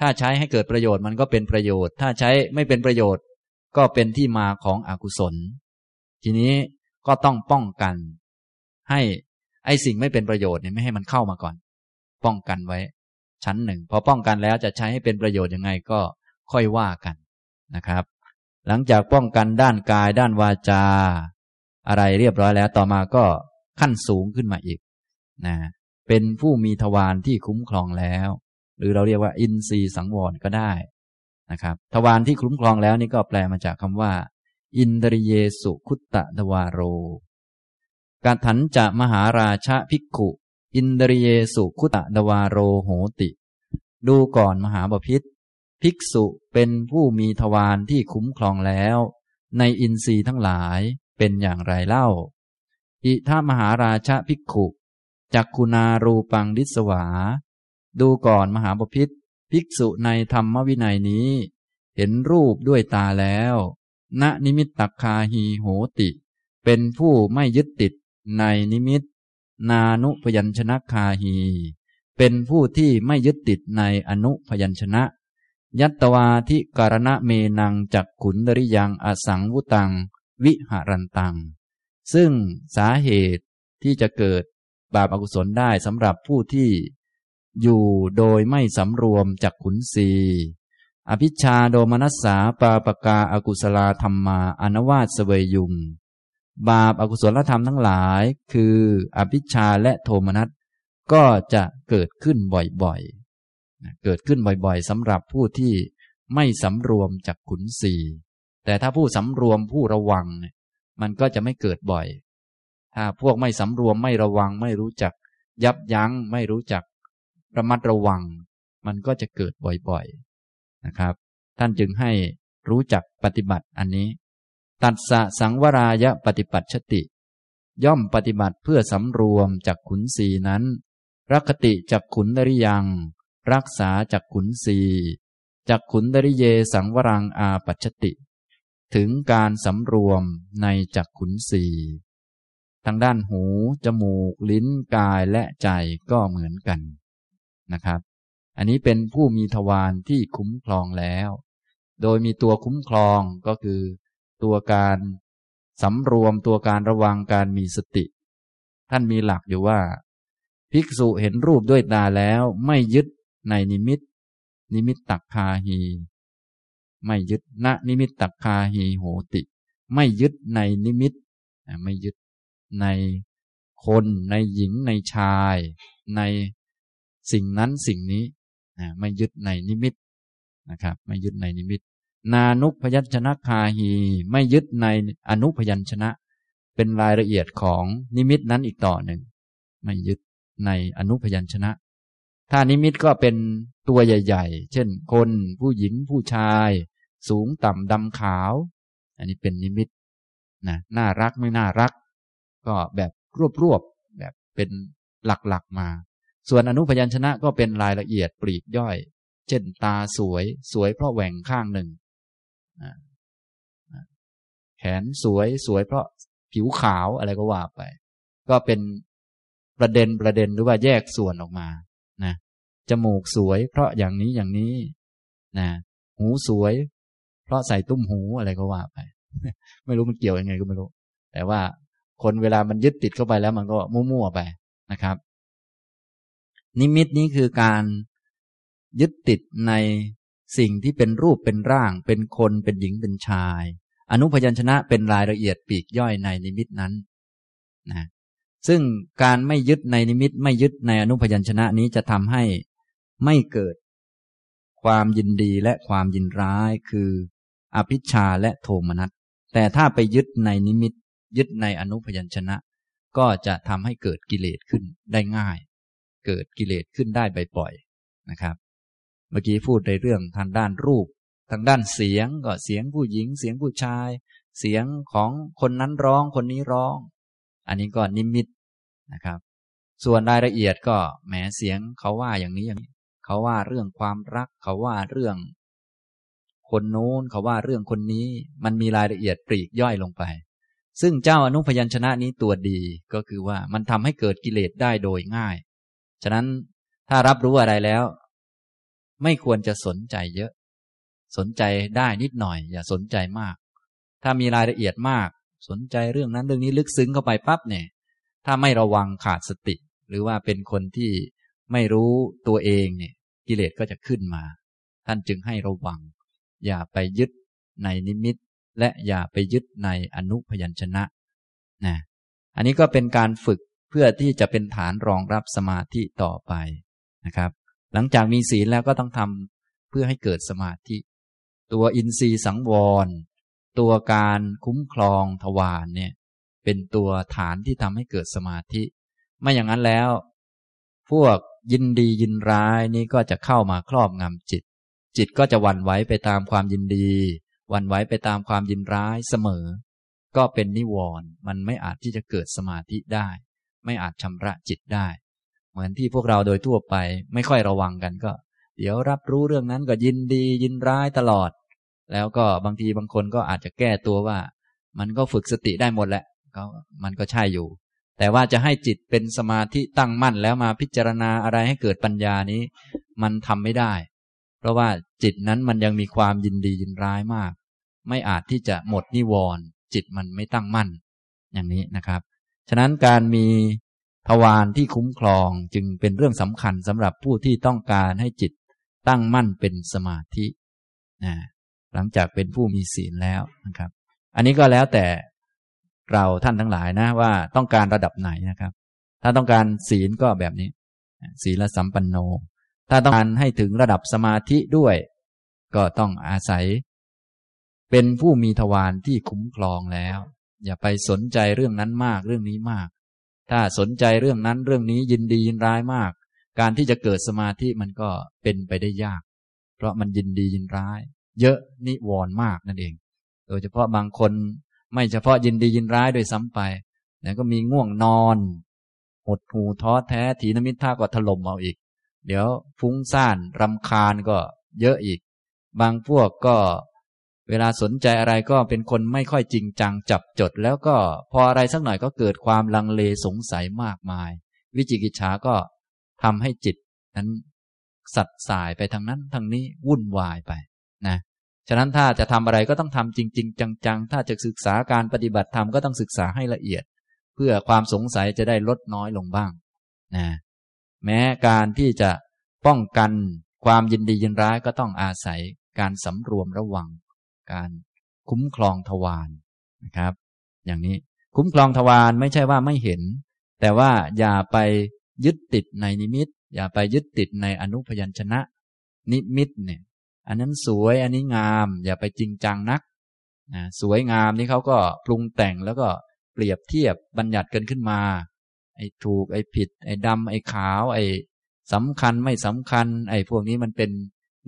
ถ้าใช้ให้เกิดประโยชน์มันก็เป็นประโยชน์ ถ้าใช้ไม่เป็นประโยชน์ ก็เป็นที่มาของอกุศล ทีนี้ก็ต้องป้องกัน ให้ไอสิ่งไม่เป็นประโยชน์เนี่ยไม่ให้มันเข้ามาก่อน ป้องกันไว้ ชั้นหนึ่งพอป้องกันแล้วจะใช้ให้เป็นประโยชน์ยังไงก็ค่อยว่ากันนะครับ หลังจากป้องกันด้านกายด้านวาจา อะไรเรียบร้อยแล้วต่อมาก็ขั้นสูงขึ้นมาอีกนะ เป็นผู้มีทวารที่คุ้มครองแล้ว หรือเราเรียกว่าอินทรีย์สังวรก็ได้นะครับทวารที่คุ้มครองแล้วนี่ก็แปลมาจากคำว่า อินทริเยสุคุตตะทวารโรการถันจะมหาราชภิกขุ อินทริเยสุคุตตะทวารโรโหติ ดูก่อนมหาบพิษภิกษุเป็นผู้มีทวารที่คุ้มครองแล้ว ในอินทรีย์ทั้งหลายเป็นอย่างไรเล่า อิทามหาราชภิกขุ จักคุณารูปังดิสวา ดูก่อนมหาปพิธภิกษุในธรรมวินัยนี้ เห็นรูปด้วยตาแล้วณนิมิตตักคาหีโหติ เป็นผู้ไม่ยึดติดในนิมิต นานุพยัญชนะคาหี เป็นผู้ที่ไม่ยึดติดในอนุพยัญชนะ ยัตวาทิการณะเมนังจักขุนดริยังอสังวุตัง วิหารันตัง ซึ่งสาเหตุที่จะเกิด บาปอกุศลได้สำหรับผู้ที่อยู่โดยไม่สำรวมจากขุนศีอภิชาโดมนัสสาปาปกาอากุศลาธรรมาอนวาสเวยุง บาปอากุศลธรรมทั้งหลาย คืออภิชาและโทมนัสก็จะเกิดขึ้นบ่อยๆ เกิดขึ้นบ่อยๆสำหรับผู้ที่ไม่สำรวมจากขุนศีแต่ถ้าผู้สำรวมผู้ระวัง มันก็จะไม่เกิดบ่อย ถ้าพวกไม่สำรวมไม่ระวังไม่รู้จัก ยับยั้งไม่รู้จักระมัดระวัง มันก็จะเกิดบ่อยๆนะครับ ท่านจึงให้รู้จักปฏิบัติอันนี้ ตัดสะสังวรายะปฏิปัติชติ ย่อมปฏิบัติเพื่อสำรวมจากขุนสีนั้น รักติจากขุนดริยัง รักษาจากขุนสีจากขุนดริเยสังวรังอาปัชติ ถึงการสำรวมในจักขุนสี ทางด้านหู จมูก ลิ้นกายและใจก็เหมือนกันนะครับ อันนี้เป็นผู้มีทวารที่คุ้มครองแล้ว โดยมีตัวคุ้มครองก็คือ ตัวการสำรวมตัวการระวังการมีสติ ท่านมีหลักอยู่ว่า ภิกษุเห็นรูปด้วยตาแล้วไม่ยึดในนิมิต นิมิตตักคาหี ไม่ยึดณนิมิตตักคาหีโหติ ไม่ยึดในนิมิต ไม่ยึด ในคนในหญิงในชาย ในสิ่งนั้นสิ่งนี้ไม่ยึดในนิมิตนะครับ ไม่ยึดในนิมิต นานุพยัญชนะคาหีไม่ยึดในอนุพยัญชนะ เป็นรายละเอียดของนิมิตนั้นอีกต่อหนึ่ง ไม่ยึดในอนุพยัญชนะ ถ้านิมิตก็เป็นตัวใหญ่ ๆ เช่น คนผู้หญิงผู้ชาย สูงต่ำดำขาว อันนี้เป็นนิมิตนะน่ารักไม่น่ารัก ก็แบบรวบๆแบบเป็นหลักๆมา ส่วนอนุพยัญชนะก็เป็นรายละเอียดปลีกย่อย เช่นตาสวย สวยเพราะแหว่งข้างหนึ่ง แขนสวยสวยเพราะผิวขาวอะไรก็ว่าไป ก็เป็นประเด็นประเด็นหรือว่าแยกส่วนออกมา นะจมูกสวยเพราะอย่างนี้อย่างนี้ นะ หูสวย เพราะใส่ตุ้มหูอะไรก็ว่าไป ไม่รู้มันเกี่ยวยังไงก็ไม่รู้ แต่ว่า คนเวลามันยึดติดเข้าไปแล้วมันก็มั่วๆไปนะครับ นิมิตนี้คือการยึดติดในสิ่งที่เป็นรูปเป็นร่าง เป็นคนเป็นหญิงเป็นชาย อนุพยัญชนะเป็นรายละเอียดปีกย่อยในนิมิตนั้นนะซึ่งการไม่ยึดในนิมิตไม่ยึดในอนุพยัญชนะนี้จะทำให้ไม่เกิด ความยินดีและความยินร้ายคือ อภิชาและโทมนัสแต่ถ้าไปยึดในนิมิต ยึดในอนุพยัญชนะ ก็จะทำให้เกิดกิเลสขึ้นได้ง่าย เกิดกิเลสขึ้นได้บ่อยๆนะครับ เมื่อกี้พูดในเรื่องทางด้านรูป ทางด้านเสียงก็เสียงผู้หญิง เสียงผู้ชาย เสียงของคนนั้นร้องคนนี้ร้อง อันนี้ก็นิมิตนะครับ ส่วนรายละเอียดก็แหมเสียงเขาว่าอย่างนี้อย่างนี้เขาว่าเรื่องความรักเขาว่าเรื่องคนโน้นเขาว่าเรื่องคนนี้มันมีรายละเอียดปลีกย่อยลงไป ซึ่งเจ้าอนุพยัญชนะนี้ตัวดีก็คือว่ามันทำให้เกิดกิเลสได้โดยง่าย ฉะนั้นถ้ารับรู้อะไรแล้ว ไม่ควรจะสนใจเยอะ สนใจได้นิดหน่อย อย่าสนใจมาก ถ้ามีรายละเอียดมาก สนใจเรื่องนั้นเรื่องนี้ลึกซึ้งเข้าไปปั๊บเนี่ย ถ้าไม่ระวังขาดสติ หรือว่าเป็นคนที่ไม่รู้ตัวเองเนี่ย กิเลสก็จะขึ้นมา ท่านจึงให้ระวัง อย่าไปยึดในนิมิต และอย่าไปยึดในอนุพยัญชนะนะอันนี้ก็เป็นการฝึกเพื่อที่จะเป็นฐานรองรับสมาธิต่อไปนะครับ หลังจากมีศีลแล้วก็ต้องทำเพื่อให้เกิดสมาธิ ตัวอินทรีย์สังวร ตัวการคุ้มครองทวารเนี่ยเป็นตัวฐานที่ทำให้เกิดสมาธิ ไม่อย่างนั้นแล้ว พวกยินดียินร้ายนี่ก็จะเข้ามาครอบงำจิต จิตก็จะวันไหวไปตามความยินดี วันไหวไปตามความยินร้ายเสมอ ก็เป็นนิวรณ์มันไม่อาจที่จะเกิดสมาธิได้ ไม่อาจชำระจิตได้ เหมือนที่พวกเราโดยทั่วไป ไม่ค่อยระวังกันก็ เดี๋ยวรับรู้เรื่องนั้นก็ยินดียินร้ายตลอด แล้วก็บางทีบางคนก็อาจจะแก้ตัวว่า มันก็ฝึกสติได้หมดแหละก็มันก็ใช่อยู่ แต่ว่าจะให้จิตเป็นสมาธิตั้งมั่นแล้วมาพิจารณาอะไรให้เกิดปัญญานี้ มันทำไม่ได้ เพราะว่าจิตนั้นมันยังมีความยินดียินร้ายมาก ไม่อาจที่จะหมดนิวรณ์จิตมันไม่ตั้งมั่น อย่างนี้นะครับ ฉะนั้นการมีทวารที่คุ้มครองจึงเป็นเรื่องสำคัญสำหรับผู้ที่ต้องการให้จิตตั้งมั่นเป็นสมาธินะหลังจากเป็นผู้มีศีลแล้วนะครับ อันนี้ก็แล้วแต่เราท่านทั้งหลายนะว่าต้องการระดับไหนนะครับ ถ้าต้องการศีลก็แบบนี้ ศีลสัมปันโน ถ้าต้องการให้ถึงระดับสมาธิด้วย ก็ต้องอาศัย เป็นผู้มีทวารที่คุ้มครองแล้ว อย่าไปสนใจเรื่องนั้นมากเรื่องนี้มาก ถ้าสนใจเรื่องนั้นเรื่องนี้ยินดียินร้ายมาก การที่จะเกิดสมาธิมันก็เป็นไปได้ยาก เพราะมันยินดียินร้าย เยอะนิวรณ์มากนั่นเอง โดยเฉพาะบางคนไม่เฉพาะยินดียินร้ายโดยซ้ำไปแล้วก็มีง่วงนอนหดหูท้อแท้ถีนมิท่าก็ถล่มเอาอีก เดี๋ยวฟุ้งซ่านรำคาญก็เยอะอีก บางพวกก็ เวลาสนใจอะไรก็เป็นคนไม่ค่อยจริงจังจับจด แล้วก็พออะไรสักหน่อยก็เกิดความลังเลสงสัยมากมาย วิจิกิจฉาก็ทำให้จิตนั้นสัดสายไปทางนั้นทางนี้วุ่นวายไปนะฉะนั้นถ้าจะทำอะไรก็ต้องทำจริง ๆ จังๆ ถ้าจะศึกษาการปฏิบัติธรรมก็ต้องศึกษาให้ละเอียด เพื่อความสงสัยจะได้ลดน้อยลงบ้างนะแม้การที่จะป้องกันความยินดียินร้ายก็ต้องอาศัยการสำรวมระวัง การคุ้มครองทวารนะครับ อย่างนี้คุ้มครองทวารไม่ใช่ว่าไม่เห็น แต่ว่าอย่าไปยึดติดในนิมิต อย่าไปยึดติดในอนุพยัญชนะ นิมิตเนี่ย อันนั้นสวยอันนี้งาม อย่าไปจริงจังนักนะสวยงามนี่เขาก็ปรุงแต่งแล้วก็เปรียบเทียบบัญญัติกันขึ้นมา ไอ้ถูกไอ้ผิด ไอ้ดำไอ้ขาว ไอ้สำคัญไม่สำคัญ ไอ้พวกนี้มันเป็น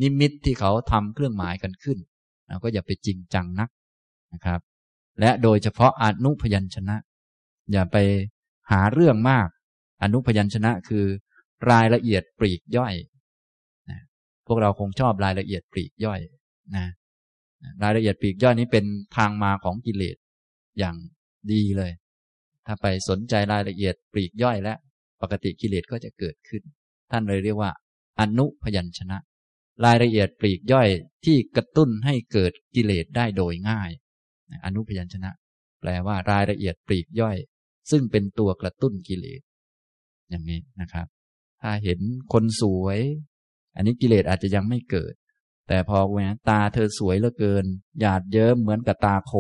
นิมิตที่เขาทำเครื่องหมายกันขึ้น เราก็อย่าไปจริงจังนักนะครับ และโดยเฉพาะอนุพยัญชนะ อย่าไปหาเรื่องมาก อนุพยัญชนะคือ รายละเอียดปลีกย่อยนะพวกเราคงชอบรายละเอียดปลีกย่อยนะรายละเอียดปลีกย่อยนี้เป็นทางมาของกิเลสอย่างดีเลย ถ้าไปสนใจรายละเอียดปลีกย่อยแล้วปกติกิเลสก็จะเกิดขึ้น ท่านเลยเรียกว่า อนุพยัญชนะ รายละเอียดปลีกย่อยที่กระตุ้นให้เกิดกิเลสได้โดยง่าย อนุพยัญชนะ แปลว่ารายละเอียดปลีกย่อย ซึ่งเป็นตัวกระตุ้นกิเลส อย่างนี้นะครับ ถ้าเห็นคนสวย อันนี้กิเลสอาจจะยังไม่เกิด แต่พอแหวตาเธอสวยเหลือเกิน หยาดเยิ้มเหมือนกับตาโค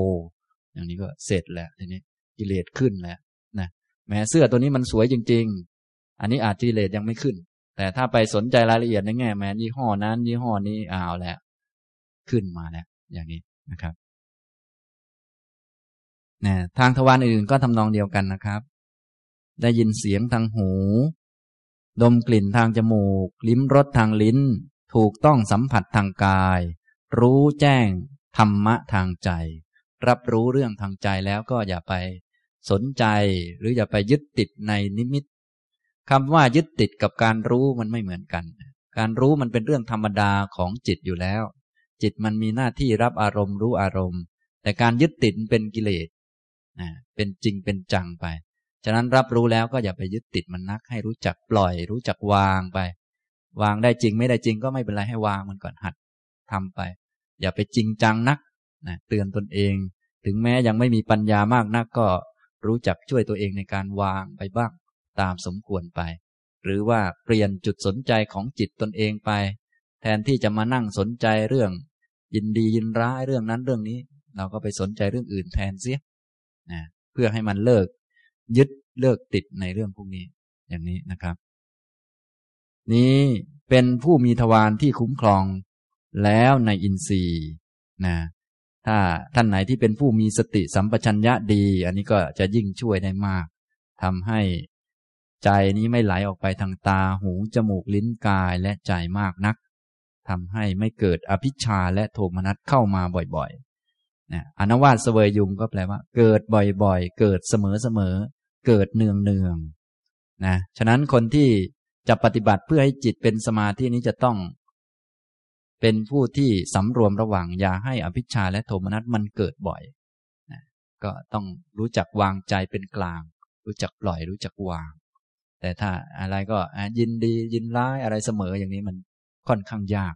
อย่างนี้ก็เสร็จแล้วทีนี้กิเลสขึ้นแล้วนะแม้เสื้อตัวนี้มันสวยจริง ๆ อันนี้อาจกิเลสยังไม่ขึ้น แต่ถ้าไปสนใจรายละเอียดในแง่แม้ยี่ห้อนั้น ยี่ห้อนี้อ้าวแล้ว ขึ้นมาแล้ว อย่างนี้นะครับนะทางทวารอื่นก็ทำนองเดียวกันนะครับ ได้ยินเสียงทางหู ดมกลิ่นทางจมูก ลิ้มรสทางลิ้น ถูกต้องสัมผัสทางกาย รู้แจ้งธรรมะทางใจ รับรู้เรื่องทางใจแล้วก็อย่าไปสนใจหรืออย่าไปยึดติดในนิมิต คำว่ายึดติดกับการรู้มันไม่เหมือนกัน การรู้มันเป็นเรื่องธรรมดาของจิตอยู่แล้ว จิตมันมีหน้าที่รับอารมณ์รู้อารมณ์ แต่การยึดติดเป็นกิเลสนะเป็นจริงเป็นจังไป ฉะนั้นรับรู้แล้วก็อย่าไปยึดติดมันนัก ให้รู้จักปล่อย รู้จักวางไป วางได้จริงไม่ได้จริงก็ไม่เป็นไรให้วางมันก่อนหัดทำไป อย่าไปจริงจังนักนะเตือนตนเอง ถึงแม้ยังไม่มีปัญญามากนักก็รู้จักช่วยตัวเองในการวางไปบ้าง ตามสมควรไป หรือว่าเปลี่ยนจุดสนใจของจิตตนเองไป แทนที่จะมานั่งสนใจเรื่อง ยินดียินร้ายเรื่องนั้นเรื่องนี้ เราก็ไปสนใจเรื่องอื่นแทนเสียนะเพื่อให้มันเลิก ยึดเลิกติดในเรื่องพวกนี้ อย่างนี้นะครับ นี้เป็นผู้มีทวารที่คุ้มครองแล้วในอินทรีย์นะถ้าท่านไหนที่เป็นผู้มีสติสัมปชัญญะดี อันนี้ก็จะยิ่งช่วยได้มากทำให้ ใจนี้ไม่ไหลออกไปทางตาหูจมูกลิ้นกายและใจมากนักทำให้ไม่เกิดอภิชาและโทมนัสเข้ามาบ่อยๆนะอนวาสเสวยยุงก็แปลว่า เกิดบ่อยๆ เกิดเสมอๆ เกิดเนืองๆนะฉะนั้นคนที่จะปฏิบัติเพื่อให้จิตเป็นสมาธินี้จะต้อง เป็นผู้ที่สำรวมระว่างอย่าให้อภิชาและโทมนัสมันเกิดบ่อยนะก็ต้องรู้จักวางใจเป็นกลาง รู้จักปล่อยรู้จักวาง แต่ถ้าอะไรก็ยินดียินร้ายอะไรเสมออย่างนี้มันค่อนข้างยาก